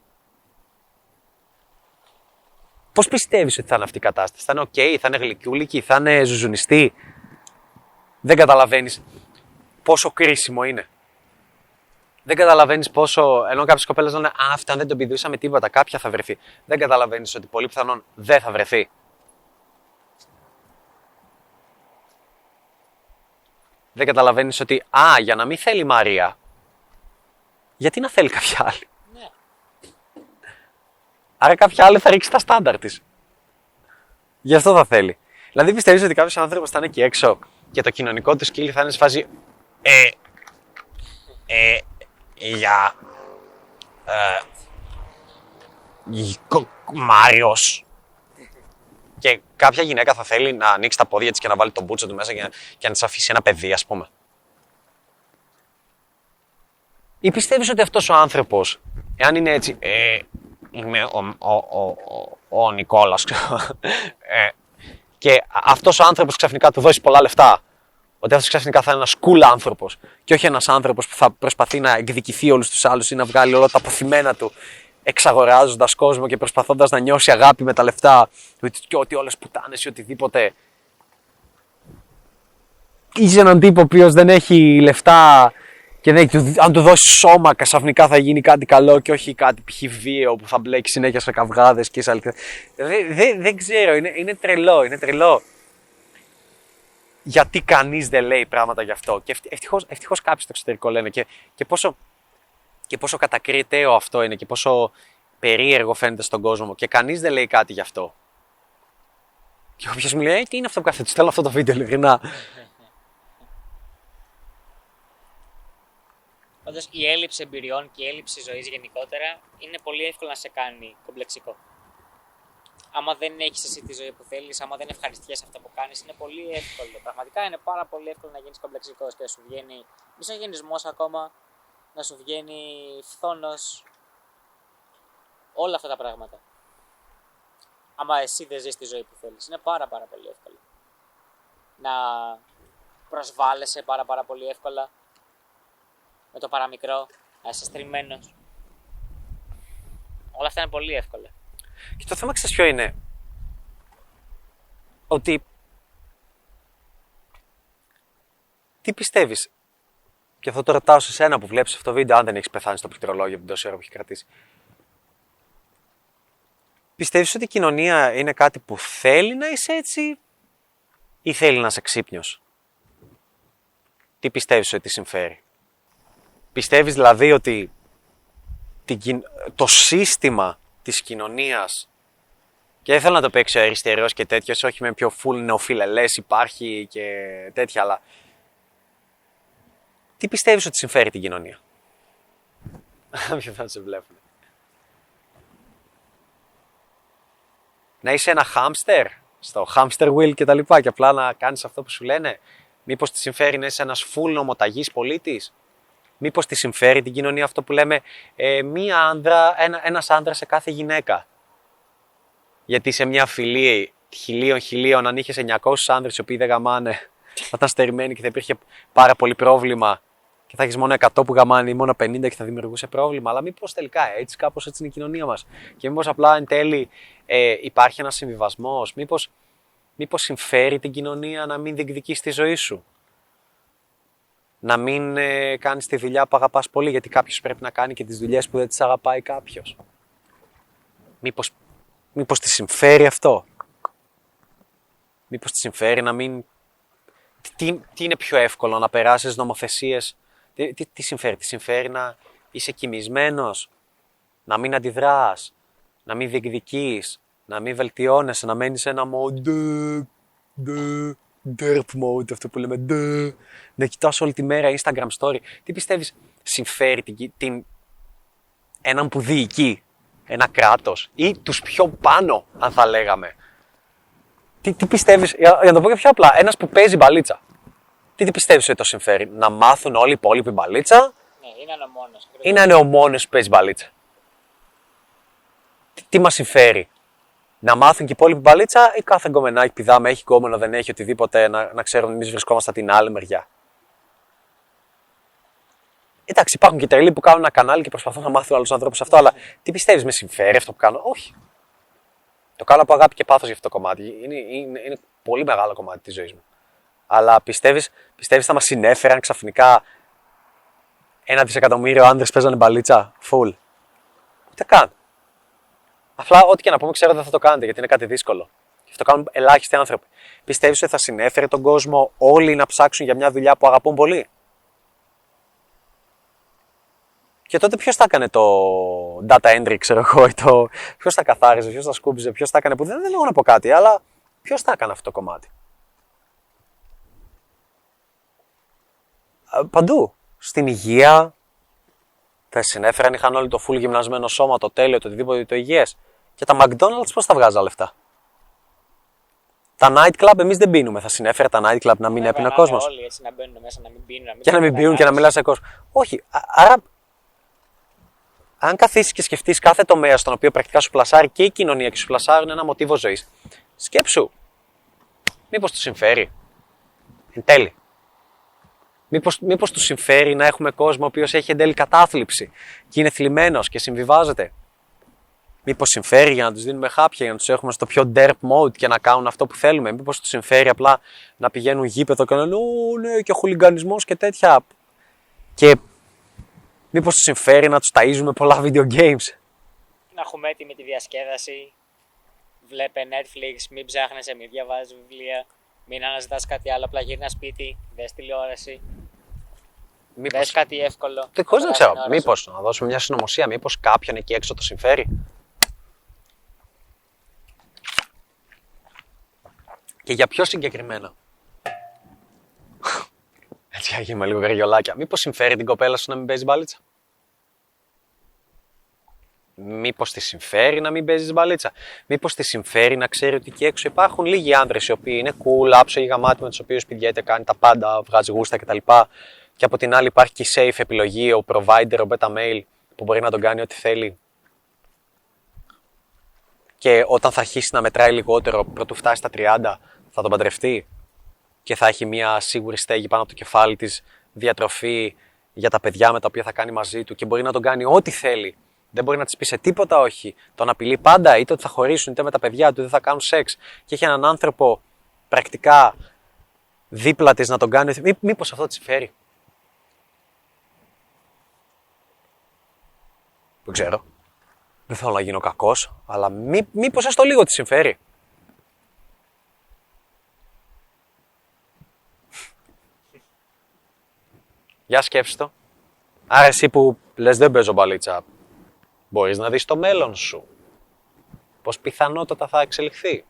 Πώς πιστεύεις ότι θα είναι αυτή η κατάσταση, θα είναι OK, θα είναι γλυκούλικη, θα είναι ζουζουνιστή; Δεν καταλαβαίνεις πόσο κρίσιμο είναι. Δεν καταλαβαίνεις πόσο. Ενώ κάποιες κοπέλες λένε Α, αυτά δεν τον πηδούσαμε τίποτα, κάποια θα βρεθεί. Δεν καταλαβαίνεις ότι πολύ πιθανόν δεν θα βρεθεί. Δεν καταλαβαίνεις ότι Α, για να μην θέλει η Μαρία, γιατί να θέλει κάποια άλλη. Άρα κάποια άλλη θα ρίξει τα στάνταρ της. Γι' αυτό θα θέλει. Δηλαδή πιστεύεις ότι κάποιος άνθρωπος θα είναι εκεί έξω και το κοινωνικό του σκύλι θα είναι σε φάση. Ε. Ε. Για. Ε, Μάριος. Και κάποια γυναίκα θα θέλει να ανοίξει τα πόδια της και να βάλει τον μπούτσο του μέσα και να, και να της αφήσει ένα παιδί, ας πούμε. Ή πιστεύεις ότι αυτός ο άνθρωπος, εάν είναι έτσι, ε, είμαι ο, ο, ο, ο, ο Νικόλας. Ε, και αυτός ο άνθρωπος ξαφνικά του δώσει πολλά λεφτά. Ότι αυτός ξαφνικά θα είναι ένας cool άνθρωπος. Και όχι ένας άνθρωπος που θα προσπαθεί να εκδικηθεί όλους τους άλλους ή να βγάλει όλα τα αποθυμένα του εξαγοράζοντας κόσμο και προσπαθώντας να νιώσει αγάπη με τα λεφτά και ότι όλες πουτάνες ή οτιδήποτε. Είσαι έναν τύπο ο οποίος δεν έχει λεφτά και ναι, αν του δώσει σώμα, ξαφνικά θα γίνει κάτι καλό και όχι κάτι π.χ. βίαιο που θα μπλέκει συνέχεια σε καυγάδες και σε αλήθεια. Δεν, δεν, δεν ξέρω, είναι, είναι τρελό, είναι τρελό. Γιατί κανείς δεν λέει πράγματα γι' αυτό. Και ευτυχώς ευτυχώς κάποιοι στο εξωτερικό λένε και, και, πόσο, και πόσο κατακριτέο αυτό είναι και πόσο περίεργο φαίνεται στον κόσμο. Και κανείς δεν λέει κάτι γι' αυτό. Και όποιος μου λέει, «Ε, τι είναι αυτό που κάθεται, τους στέλνω αυτό το βίντεο ειλικρινά. Όντως η έλλειψη εμπειριών και η έλλειψη ζωής γενικότερα είναι πολύ εύκολο να σε κάνει κομπλεξικό. Άμα δεν έχεις εσύ τη ζωή που θέλεις, άμα δεν ευχαριστιέσαι αυτό που κάνεις, είναι πολύ εύκολο. Πραγματικά είναι πάρα πολύ εύκολο να γίνεις κομπλεξικός και να σου βγαίνει μισογενισμός ακόμα, να σου βγαίνει φθόνος. Όλα αυτά τα πράγματα. Άμα εσύ δεν ζεις τη ζωή που θέλεις, είναι πάρα, πάρα πολύ εύκολο. Να προσβάλλεσαι πάρα, πάρα πολύ εύκολα με το παραμικρό, να είσαι στριμμένος. Όλα αυτά είναι πολύ εύκολα. Και το θέμα ξέρεις ποιο είναι; Ότι τι πιστεύεις; Και αυτό το ρωτάω σε σένα που βλέπεις αυτό το βίντεο αν δεν έχεις πεθάνει στο πληκτρολόγιο από την τόση ώρα που έχει κρατήσει. Πιστεύεις ότι η κοινωνία είναι κάτι που θέλει να είσαι έτσι ή θέλει να είσαι ξύπνιος; Τι πιστεύεις ότι συμφέρει; Πιστεύεις δηλαδή ότι το σύστημα της κοινωνίας και δεν θέλω να το παίξει ο αριστερός και τέτοιος, όχι με πιο full νεοφιλελές υπάρχει και τέτοια, αλλά τι πιστεύεις ότι συμφέρει την κοινωνία; Ποιο θα σε βλέπουν. Να είσαι ένα χάμστερ στο hamster wheel και τα λοιπά και απλά να κάνεις αυτό που σου λένε; Μήπως τη συμφέρει να είσαι ένας full νομοταγής πολίτης; Μήπως τη συμφέρει την κοινωνία αυτό που λέμε ε, μία άνδρα, ένα, ένας άνδρας σε κάθε γυναίκα; Γιατί σε μια φυλή χιλίων χιλίων, αν είχες 900 άνδρες οι οποίοι δεν γαμάνε, θα ήταν στερημένοι και θα υπήρχε πάρα πολύ πρόβλημα και θα έχεις μόνο 100 που γαμάνε ή μόνο 50 και θα δημιουργούσε πρόβλημα. Αλλά μήπως τελικά έτσι, κάπως έτσι είναι η κοινωνία μας. Και μήπως απλά εν τέλει ε, υπάρχει ένας συμβιβασμός, μήπως μήπως συμφέρει την κοινωνία να μην διεκδικήσει τη ζωή σου; Να μην ε, κάνεις τη δουλειά που αγαπάς πολύ, γιατί κάποιος πρέπει να κάνει και τις δουλειές που δεν τις αγαπάει κάποιος. Μήπως, μήπως τη συμφέρει αυτό; Μήπως τη συμφέρει να μην... Τι, τι είναι πιο εύκολο, να περάσεις νομοθεσίες; Τι, τι, τι συμφέρει, τι συμφέρει να είσαι κοιμισμένος, να μην αντιδράς, να μην διεκδικείς, να μην βελτιώνεσαι, να μένεις σε ένα mode, derp mode, αυτό που λέμε, να κοιτάς όλη τη μέρα Instagram story. Τι πιστεύεις συμφέρει την, την, έναν που διοικεί ένα κράτος ή τους πιο πάνω, αν θα λέγαμε; Τι, τι πιστεύεις, για, για να το πω και πιο απλά, ένας που παίζει μπαλίτσα τι, τι πιστεύεις ότι το συμφέρει, να μάθουν όλοι οι υπόλοιποι μπαλίτσα; Ναι, είναι ο μόνος. ή να είναι ο μόνος που παίζει μπαλίτσα. Τι, τι μας συμφέρει, να μάθουν και οι υπόλοιποι μπαλίτσα ή κάθε γκομενάκι πηδάμε, έχει γκόμενο, δεν έχει οτιδήποτε, να, να ξέρουν εμείς βρισκόμαστε την άλλη μεριά. Εντάξει, υπάρχουν και τρελοί που κάνουν ένα κανάλι και προσπαθούν να μάθουν άλλους ανθρώπους αυτό, αλλά τι πιστεύεις, με συμφέρει αυτό που κάνω; Όχι. Το κάνω από αγάπη και πάθος για αυτό το κομμάτι. Είναι, είναι, είναι πολύ μεγάλο κομμάτι της ζωής μου. Αλλά πιστεύεις, πιστεύεις θα μας συνέφεραν ξαφνικά ένα δισεκατομμύριο άνδρες παίζανε μπαλίτσα, full. Ούτε καν. Απλά ό,τι και να πούμε ξέρω δεν θα το κάνετε γιατί είναι κάτι δύσκολο. Και αυτό κάνουν ελάχιστοι άνθρωποι. Πιστεύεις ότι θα συνέφερε τον κόσμο όλοι να ψάξουν για μια δουλειά που αγαπούν πολύ; Και τότε ποιος θα έκανε το data entry, ξέρω εγώ, το... ποιος θα καθάριζε, ποιος θα σκούπιζε, ποιος θα έκανε. Που δεν, δεν έχω να πω κάτι, αλλά ποιος θα έκανε αυτό το κομμάτι; παντού. Στην υγεία, θα συνέφεραν, είχαν όλοι το full γυμνασμένο σώμα, το τέλειο, το οτιδήποτε το υγιές. Και τα McDonald's πώς θα βγάζα λεφτά. Τα nightclub εμείς δεν πίνουμε. Θα συνέφερε τα nightclub να μην έπινε ο κόσμος; Όλοι έτσι να μπαίνουν μέσα, να μην πίνουν. Να μην και να μην πίνουν και να μιλάς σε κόσμο. Όχι. Άρα, αν καθίσεις και σκεφτείς κάθε τομέα στον οποίο πρακτικά σου πλασάρει και η κοινωνία και σου πλασάρουν ένα μοτίβο ζωής, σκέψου. Μήπως του συμφέρει. Εν τέλει. Μήπως, μήπως του συμφέρει να έχουμε κόσμο ο οποίος έχει εν τέλει κατάθλιψη και είναι θλιμμένος και συμβιβάζεται; Μήπως συμφέρει για να τους δίνουμε χάπια, για να τους έχουμε στο πιο derp mode και να κάνουν αυτό που θέλουμε; Μήπως τους συμφέρει απλά να πηγαίνουν γήπεδο και να λένε «Ω, ναι, και χουλιγκανισμός και τέτοια». Και μήπως τους συμφέρει να τους ταΐζουμε πολλά video games; Να έχουμε έτοιμη τη διασκέδαση. Βλέπε Netflix, μην ψάχνεσαι, μην διαβάζεις βιβλία. Μην αναζητάς κάτι άλλο, απλά γύρνα σπίτι, δες τηλεόραση. Μήπως... Δες κάτι εύκολο. Δεν δεν ξέρω. Μήπως να δώσουμε μια συνωμοσία, μήπως κάποιον εκεί έξω το συμφέρει. Και για πιο συγκεκριμένα; Έτσι άγγιμα λίγο γαριολάκια. Μήπως συμφέρει την κοπέλα σου να μην παίζεις μπαλίτσα. Μήπως τη συμφέρει να μην παίζεις μπαλίτσα. Μήπως τη συμφέρει να ξέρει ότι εκεί έξω υπάρχουν λίγοι άνδρες οι οποίοι είναι cool, άψογοι γαμάτοι με τους οποίους πηγαίνετε, κάνει τα πάντα, βγάζει γούστα κτλ και από την άλλη υπάρχει και η safe επιλογή, ο provider, ο beta mail που μπορεί να τον κάνει ό,τι θέλει. Και όταν θα αρχίσει να μετράει λιγότερο, πρωτού φτάσει στα 30, θα τον παντρευτεί και θα έχει μια σίγουρη στέγη πάνω από το κεφάλι της, διατροφή για τα παιδιά με τα οποία θα κάνει μαζί του και μπορεί να τον κάνει ό,τι θέλει. Δεν μπορεί να της πει σε τίποτα όχι. Τον απειλεί πάντα είτε ότι θα χωρίσουν είτε με τα παιδιά του, είτε θα κάνουν σεξ. Και έχει έναν άνθρωπο πρακτικά δίπλα της να τον κάνει. Μήπως αυτό της φέρει. Δεν ξέρω. Δεν θέλω να γίνω κακός, αλλά μή, μήπως έστω λίγο της συμφέρει. Για σκέψτε το. Άρα εσύ που λες δεν παίζω μπαλίτσα, μπορείς να δεις το μέλλον σου. Πώς πιθανότατα θα εξελιχθεί.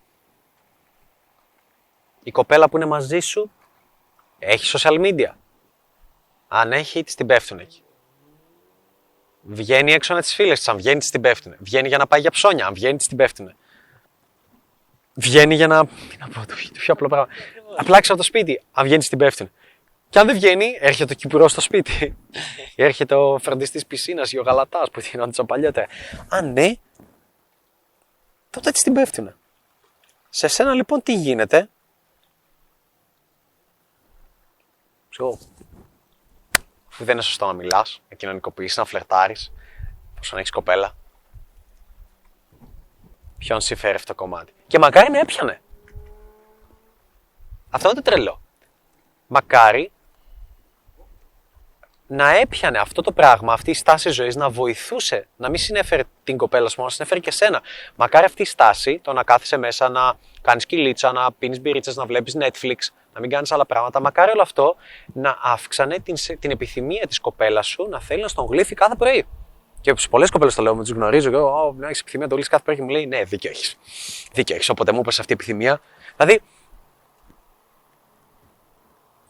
Η κοπέλα που είναι μαζί σου έχει social media. Αν έχει, της την πέφτουν εκεί. Βγαίνει έξω με τις φίλε της. Αν βγαίνει, της την πέφτουνε. Βγαίνει για να πάει για ψώνια. Αν βγαίνει, της την πέφτουνε. βγαίνει για να. Τι να πω, το πιο- το πιο απλό πράγμα. Απλά έξω από το σπίτι. Αν βγαίνει, την πέφτουν. Και αν δεν βγαίνει, έρχεται ο κυπουρός στο σπίτι. Ή έρχεται ο φροντιστής πισίνας ή ο γαλατά που γινόντουσαν παλιότερα. Αν ναι, τότε έτσι την πέφτουν. Σε σένα λοιπόν τι γίνεται; Ξέρω, δεν είναι σωστό να μιλάς, να κοινωνικοποιήσει, να φλερτάρεις, πόσο έχεις κοπέλα. Ποιον συμφέρει αυτό το κομμάτι. Και μακάρι να έπιανε. Αυτό είναι το τρελό. Μακάρι να έπιανε αυτό το πράγμα, αυτή η στάση ζωής να βοηθούσε, να μην συνέφερε την κοπέλα σου μόνο, να συνέφερε και σένα. Μακάρι αυτή η στάση, το να κάθεσαι μέσα, να κάνεις κυλίτσα, να πίνεις μπυρίτσες, να βλέπεις Netflix, να μην κάνεις άλλα πράγματα. Μακάρι όλο αυτό να αύξανε την, σε- την επιθυμία της κοπέλας σου να θέλει να στον γλύφει κάθε πρωί. Και σε πολλές κοπέλες το λέω, με του γνωρίζω και εγώ, να έχεις επιθυμία να το γλύφει κάθε πρωί και μου λέει Ναι, δίκιο έχεις. Δίκιο έχεις. Όποτε μου είπες αυτή η επιθυμία. Δηλαδή,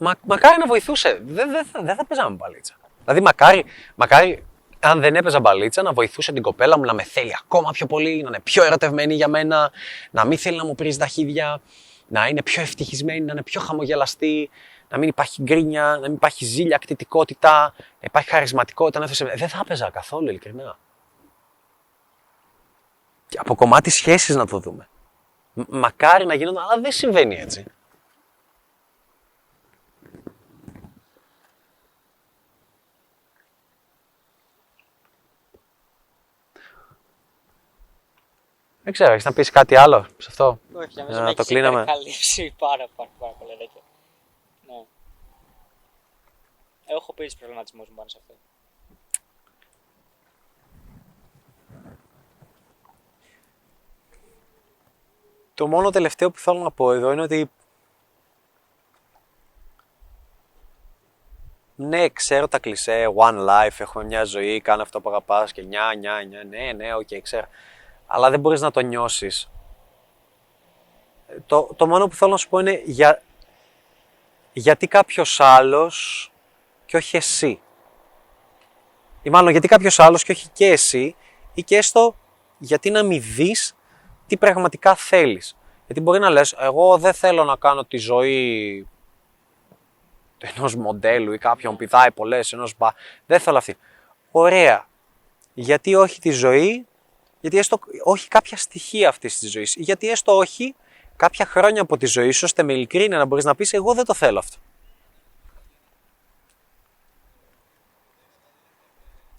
Μα, μακάρι να βοηθούσε. Δεν, δεν, θα, δεν θα παίζαμε μπαλίτσα. Δηλαδή, μακάρι, μακάρι αν δεν έπαιζα μπαλίτσα, να βοηθούσε την κοπέλα μου να με θέλει ακόμα πιο πολύ, να είναι πιο ερωτευμένη για μένα, να μην θέλει να μου πρίζει τα χίδια, να είναι πιο ευτυχισμένη, να είναι πιο χαμογελαστή, να μην υπάρχει γκρίνια, να μην υπάρχει ζήλια, ακτητικότητα, να υπάρχει χαρισματικότητα. Να θες- δεν θα έπαιζα καθόλου, ειλικρινά. Και από κομμάτι σχέσεις να το δούμε. Μ- μακάρι να γίνονται, αλλά δεν συμβαίνει έτσι. Δεν ξέρω, έχεις να πεις κάτι άλλο σε αυτό; Όχι, Να νομίζω με το έχεις κλείναμε. υπερκαλύψει πάρα, πάρα, πάρα πολλά τέτοια. Ναι. Έχω πει τους προβληματισμούς μου πάνω σε αυτό. Το μόνο τελευταίο που θέλω να πω εδώ είναι ότι ναι, ξέρω τα κλισέ, one life, έχουμε μια ζωή, κάνε αυτό που αγαπάς και νιά, νιά, νιά, ναι, ναι, οκ, ξέρω. Αλλά δεν μπορείς να το νιώσεις. Ε, Το, το μόνο που θέλω να σου πω είναι για, γιατί κάποιος άλλος και όχι εσύ. Ή μάλλον γιατί κάποιος άλλος και όχι και εσύ ή και έστω γιατί να μην δεις τι πραγματικά θέλεις. Γιατί μπορεί να λες, εγώ δεν θέλω να κάνω τη ζωή ενός μοντέλου ή κάποιον πηδάει πολλές, ενός μπα. Δεν θέλω αυτή. Ωραία. Γιατί όχι τη ζωή, γιατί έστω όχι κάποια στοιχεία αυτής της ζωής. Γιατί έστω όχι κάποια χρόνια από τη ζωή σου, ώστε με ειλικρίνεια να μπορείς να πεις: Εγώ δεν το θέλω αυτό.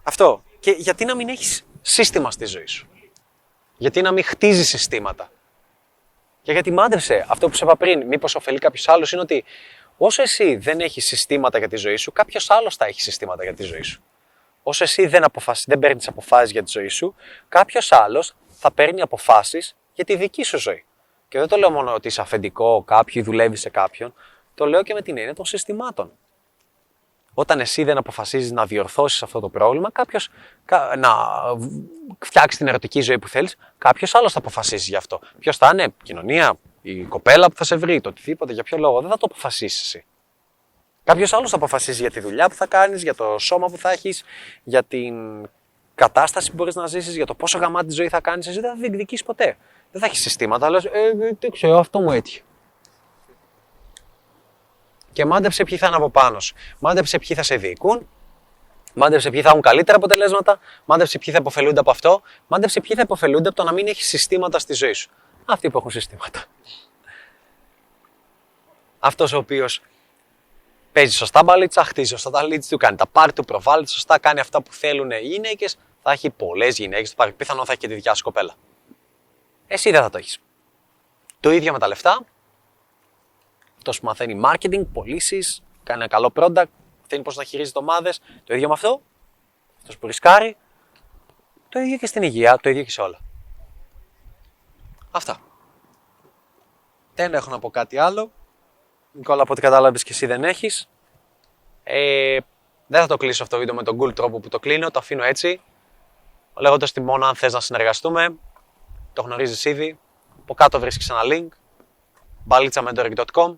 Αυτό. Και γιατί να μην έχεις σύστημα στη ζωή σου; Γιατί να μην χτίζεις συστήματα; Και γιατί μάντεψε αυτό που σε είπα πριν, μήπως ωφελεί κάποιος άλλος, είναι ότι όσο εσύ δεν έχεις συστήματα για τη ζωή σου, κάποιος άλλος θα έχει συστήματα για τη ζωή σου. Όσο εσύ δεν, αποφασι... δεν παίρνεις αποφάσεις για τη ζωή σου, κάποιος άλλος θα παίρνει αποφάσεις για τη δική σου ζωή. Και δεν το λέω μόνο ότι είσαι αφεντικό κάποιου ή δουλεύεις σε κάποιον, το λέω και με την έννοια των συστημάτων. Όταν εσύ δεν αποφασίζεις να διορθώσεις αυτό το πρόβλημα, κάποιος να φτιάξει την ερωτική ζωή που θέλεις, κάποιος άλλος θα αποφασίσει γι' αυτό. Ποιος θα είναι, η κοινωνία, η κοπέλα που θα σε βρει, το οτιδήποτε, για ποιο λόγο. Δεν θα το αποφασίσεις εσύ. Κάποιος άλλος θα αποφασίσει για τη δουλειά που θα κάνεις, για το σώμα που θα έχεις, για την κατάσταση που μπορείς να ζήσεις, για το πόσο γαμάτη ζωή θα κάνεις. Εσύ δεν θα διεκδικήσει ποτέ. Δεν θα έχεις συστήματα, λες, ε, δεν ξέρω, αυτό μου έτυχε. Και μάντεψε ποιοι θα είναι από πάνω σου. Μάντεψε ποιοι θα σε διοικούν. Μάντεψε ποιοι θα έχουν καλύτερα αποτελέσματα. Μάντεψε ποιοι θα υποφελούνται από αυτό. Μάντεψε ποιοι θα υποφελούνται από το να μην έχεις συστήματα στη ζωή σου. Αυτοί που έχουν συστήματα. Αυτός ο οποίος παίζει σωστά μπαλίτσα, χτίζει σωστά τα leads του, κάνει τα πάρτι του, προβάλλεται σωστά, κάνει αυτά που θέλουν οι γυναίκες, θα έχει πολλές γυναίκες. Πιθανόν θα έχει και τη δικιά σου κοπέλα. Εσύ δεν θα το έχεις. Το ίδιο με τα λεφτά. Αυτό που μαθαίνει marketing, πωλήσεις, κάνει ένα καλό product, θέλει πώς να χειρίζεται ομάδες. Το ίδιο με αυτό. Αυτός που ρισκάρει. Το ίδιο και στην υγεία, το ίδιο και σε όλα. Αυτά. Δεν έχω να πω κάτι άλλο. Νικόλα, από ό,τι κατάλαβες και εσύ δεν έχεις. Ε, δεν θα το κλείσω αυτό το βίντεο με τον cool τρόπο που το κλείνω, το αφήνω έτσι. Λέγοντας τη μόνο αν θες να συνεργαστούμε, το γνωρίζεις ήδη. Από κάτω βρίσκεις ένα link. balitsammentoring.com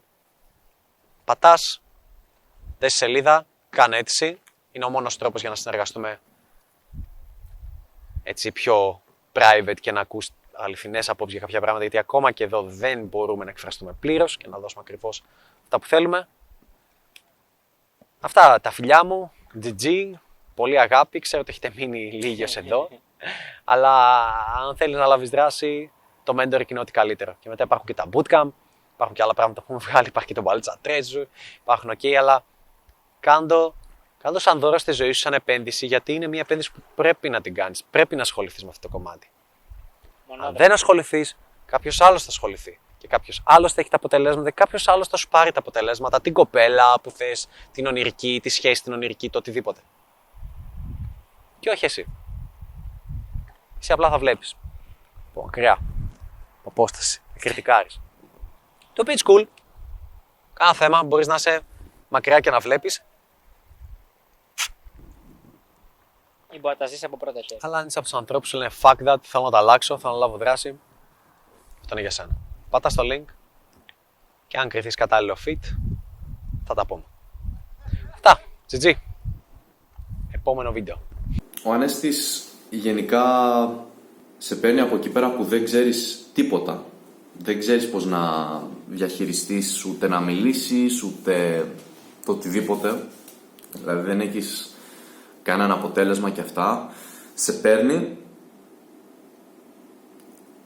Πατάς, δες σελίδα, κάνε αίτηση. Είναι ο μόνος τρόπος για να συνεργαστούμε έτσι πιο private και να ακούς αληθινές απόψεις για κάποια πράγματα, γιατί ακόμα και εδώ δεν μπορούμε να εκφραστούμε πλήρως και να δώσουμε ακριβώς αυτά που θέλουμε. Αυτά τα φιλιά μου, GG, πολύ αγάπη, ξέρω ότι έχετε μείνει λίγες εδώ, αλλά αν θέλεις να λάβεις δράση, το mentor είναι ό,τι καλύτερο. Και μετά υπάρχουν και τα bootcamp, υπάρχουν και άλλα πράγματα που έχουμε βγάλει, υπάρχει και το Balcha Treasure, υπάρχουν ok, αλλά κάντο, κάντο σαν δώρο στη ζωή σου, σαν επένδυση, γιατί είναι μια επένδυση που πρέπει να την κάνεις, πρέπει να ασχοληθείς με αυτό το κομμάτι. Αν δεν ασχοληθείς, κάποιος άλλος θα ασχοληθεί. Και κάποιος άλλος θα έχει τα αποτελέσματα, κάποιος άλλος θα σου πάρει τα αποτελέσματα, την κοπέλα που θες, την ονειρική, τη σχέση την ονειρική, το οτιδήποτε. Και όχι εσύ. Εσύ απλά θα βλέπεις. Από μακριά. Από απόσταση. Κριτικάρει. Το οποίο είναι cool. Κάνα θέμα, μπορείς να είσαι μακριά και να βλέπεις. Ή μπορεί να τα ζήσει από πρώτα χέρια. Αλλά αν είσαι από τους ανθρώπους που λένε fuck that, θέλω να τα αλλάξω, θέλω να λάβω δράση. Αυτό είναι για σένα. Πάτα στο link και αν κρυθεί κατάλληλο fit, θα τα πούμε. Αυτά. GG. Επόμενο βίντεο. Ο Ανέστης γενικά σε παίρνει από εκεί πέρα που δεν ξέρεις τίποτα. Δεν ξέρεις πώς να διαχειριστείς ούτε να μιλήσεις ούτε το οτιδήποτε. Δηλαδή δεν έχεις κανένα αποτέλεσμα και αυτά. Σε παίρνει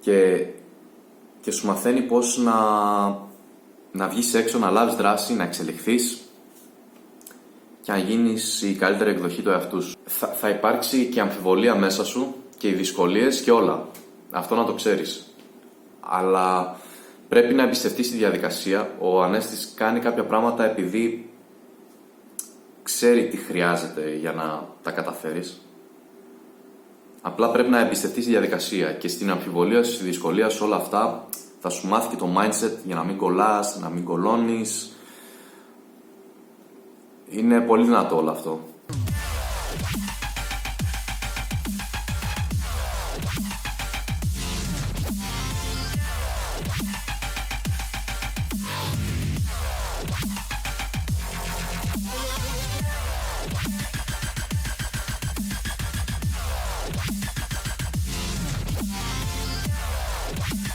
και, και σου μαθαίνει πώς να, να βγεις έξω, να λάβεις δράση, να εξελιχθείς και να γίνεις η καλύτερη εκδοχή του εαυτού σου. Θα, θα υπάρξει και αμφιβολία μέσα σου και οι δυσκολίες και όλα. Αυτό να το ξέρεις. Αλλά πρέπει να εμπιστευτείς τη διαδικασία. Ο Ανέστης κάνει κάποια πράγματα επειδή ξέρει τι χρειάζεται για να τα καταφέρεις. Απλά πρέπει να εμπιστευτείς τη διαδικασία και στην αμφιβολία, στη δυσκολία, σε όλα αυτά θα σου μάθει και το mindset για να μην κολλάς, να μην κολώνεις. Είναι πολύ δυνατό όλο αυτό.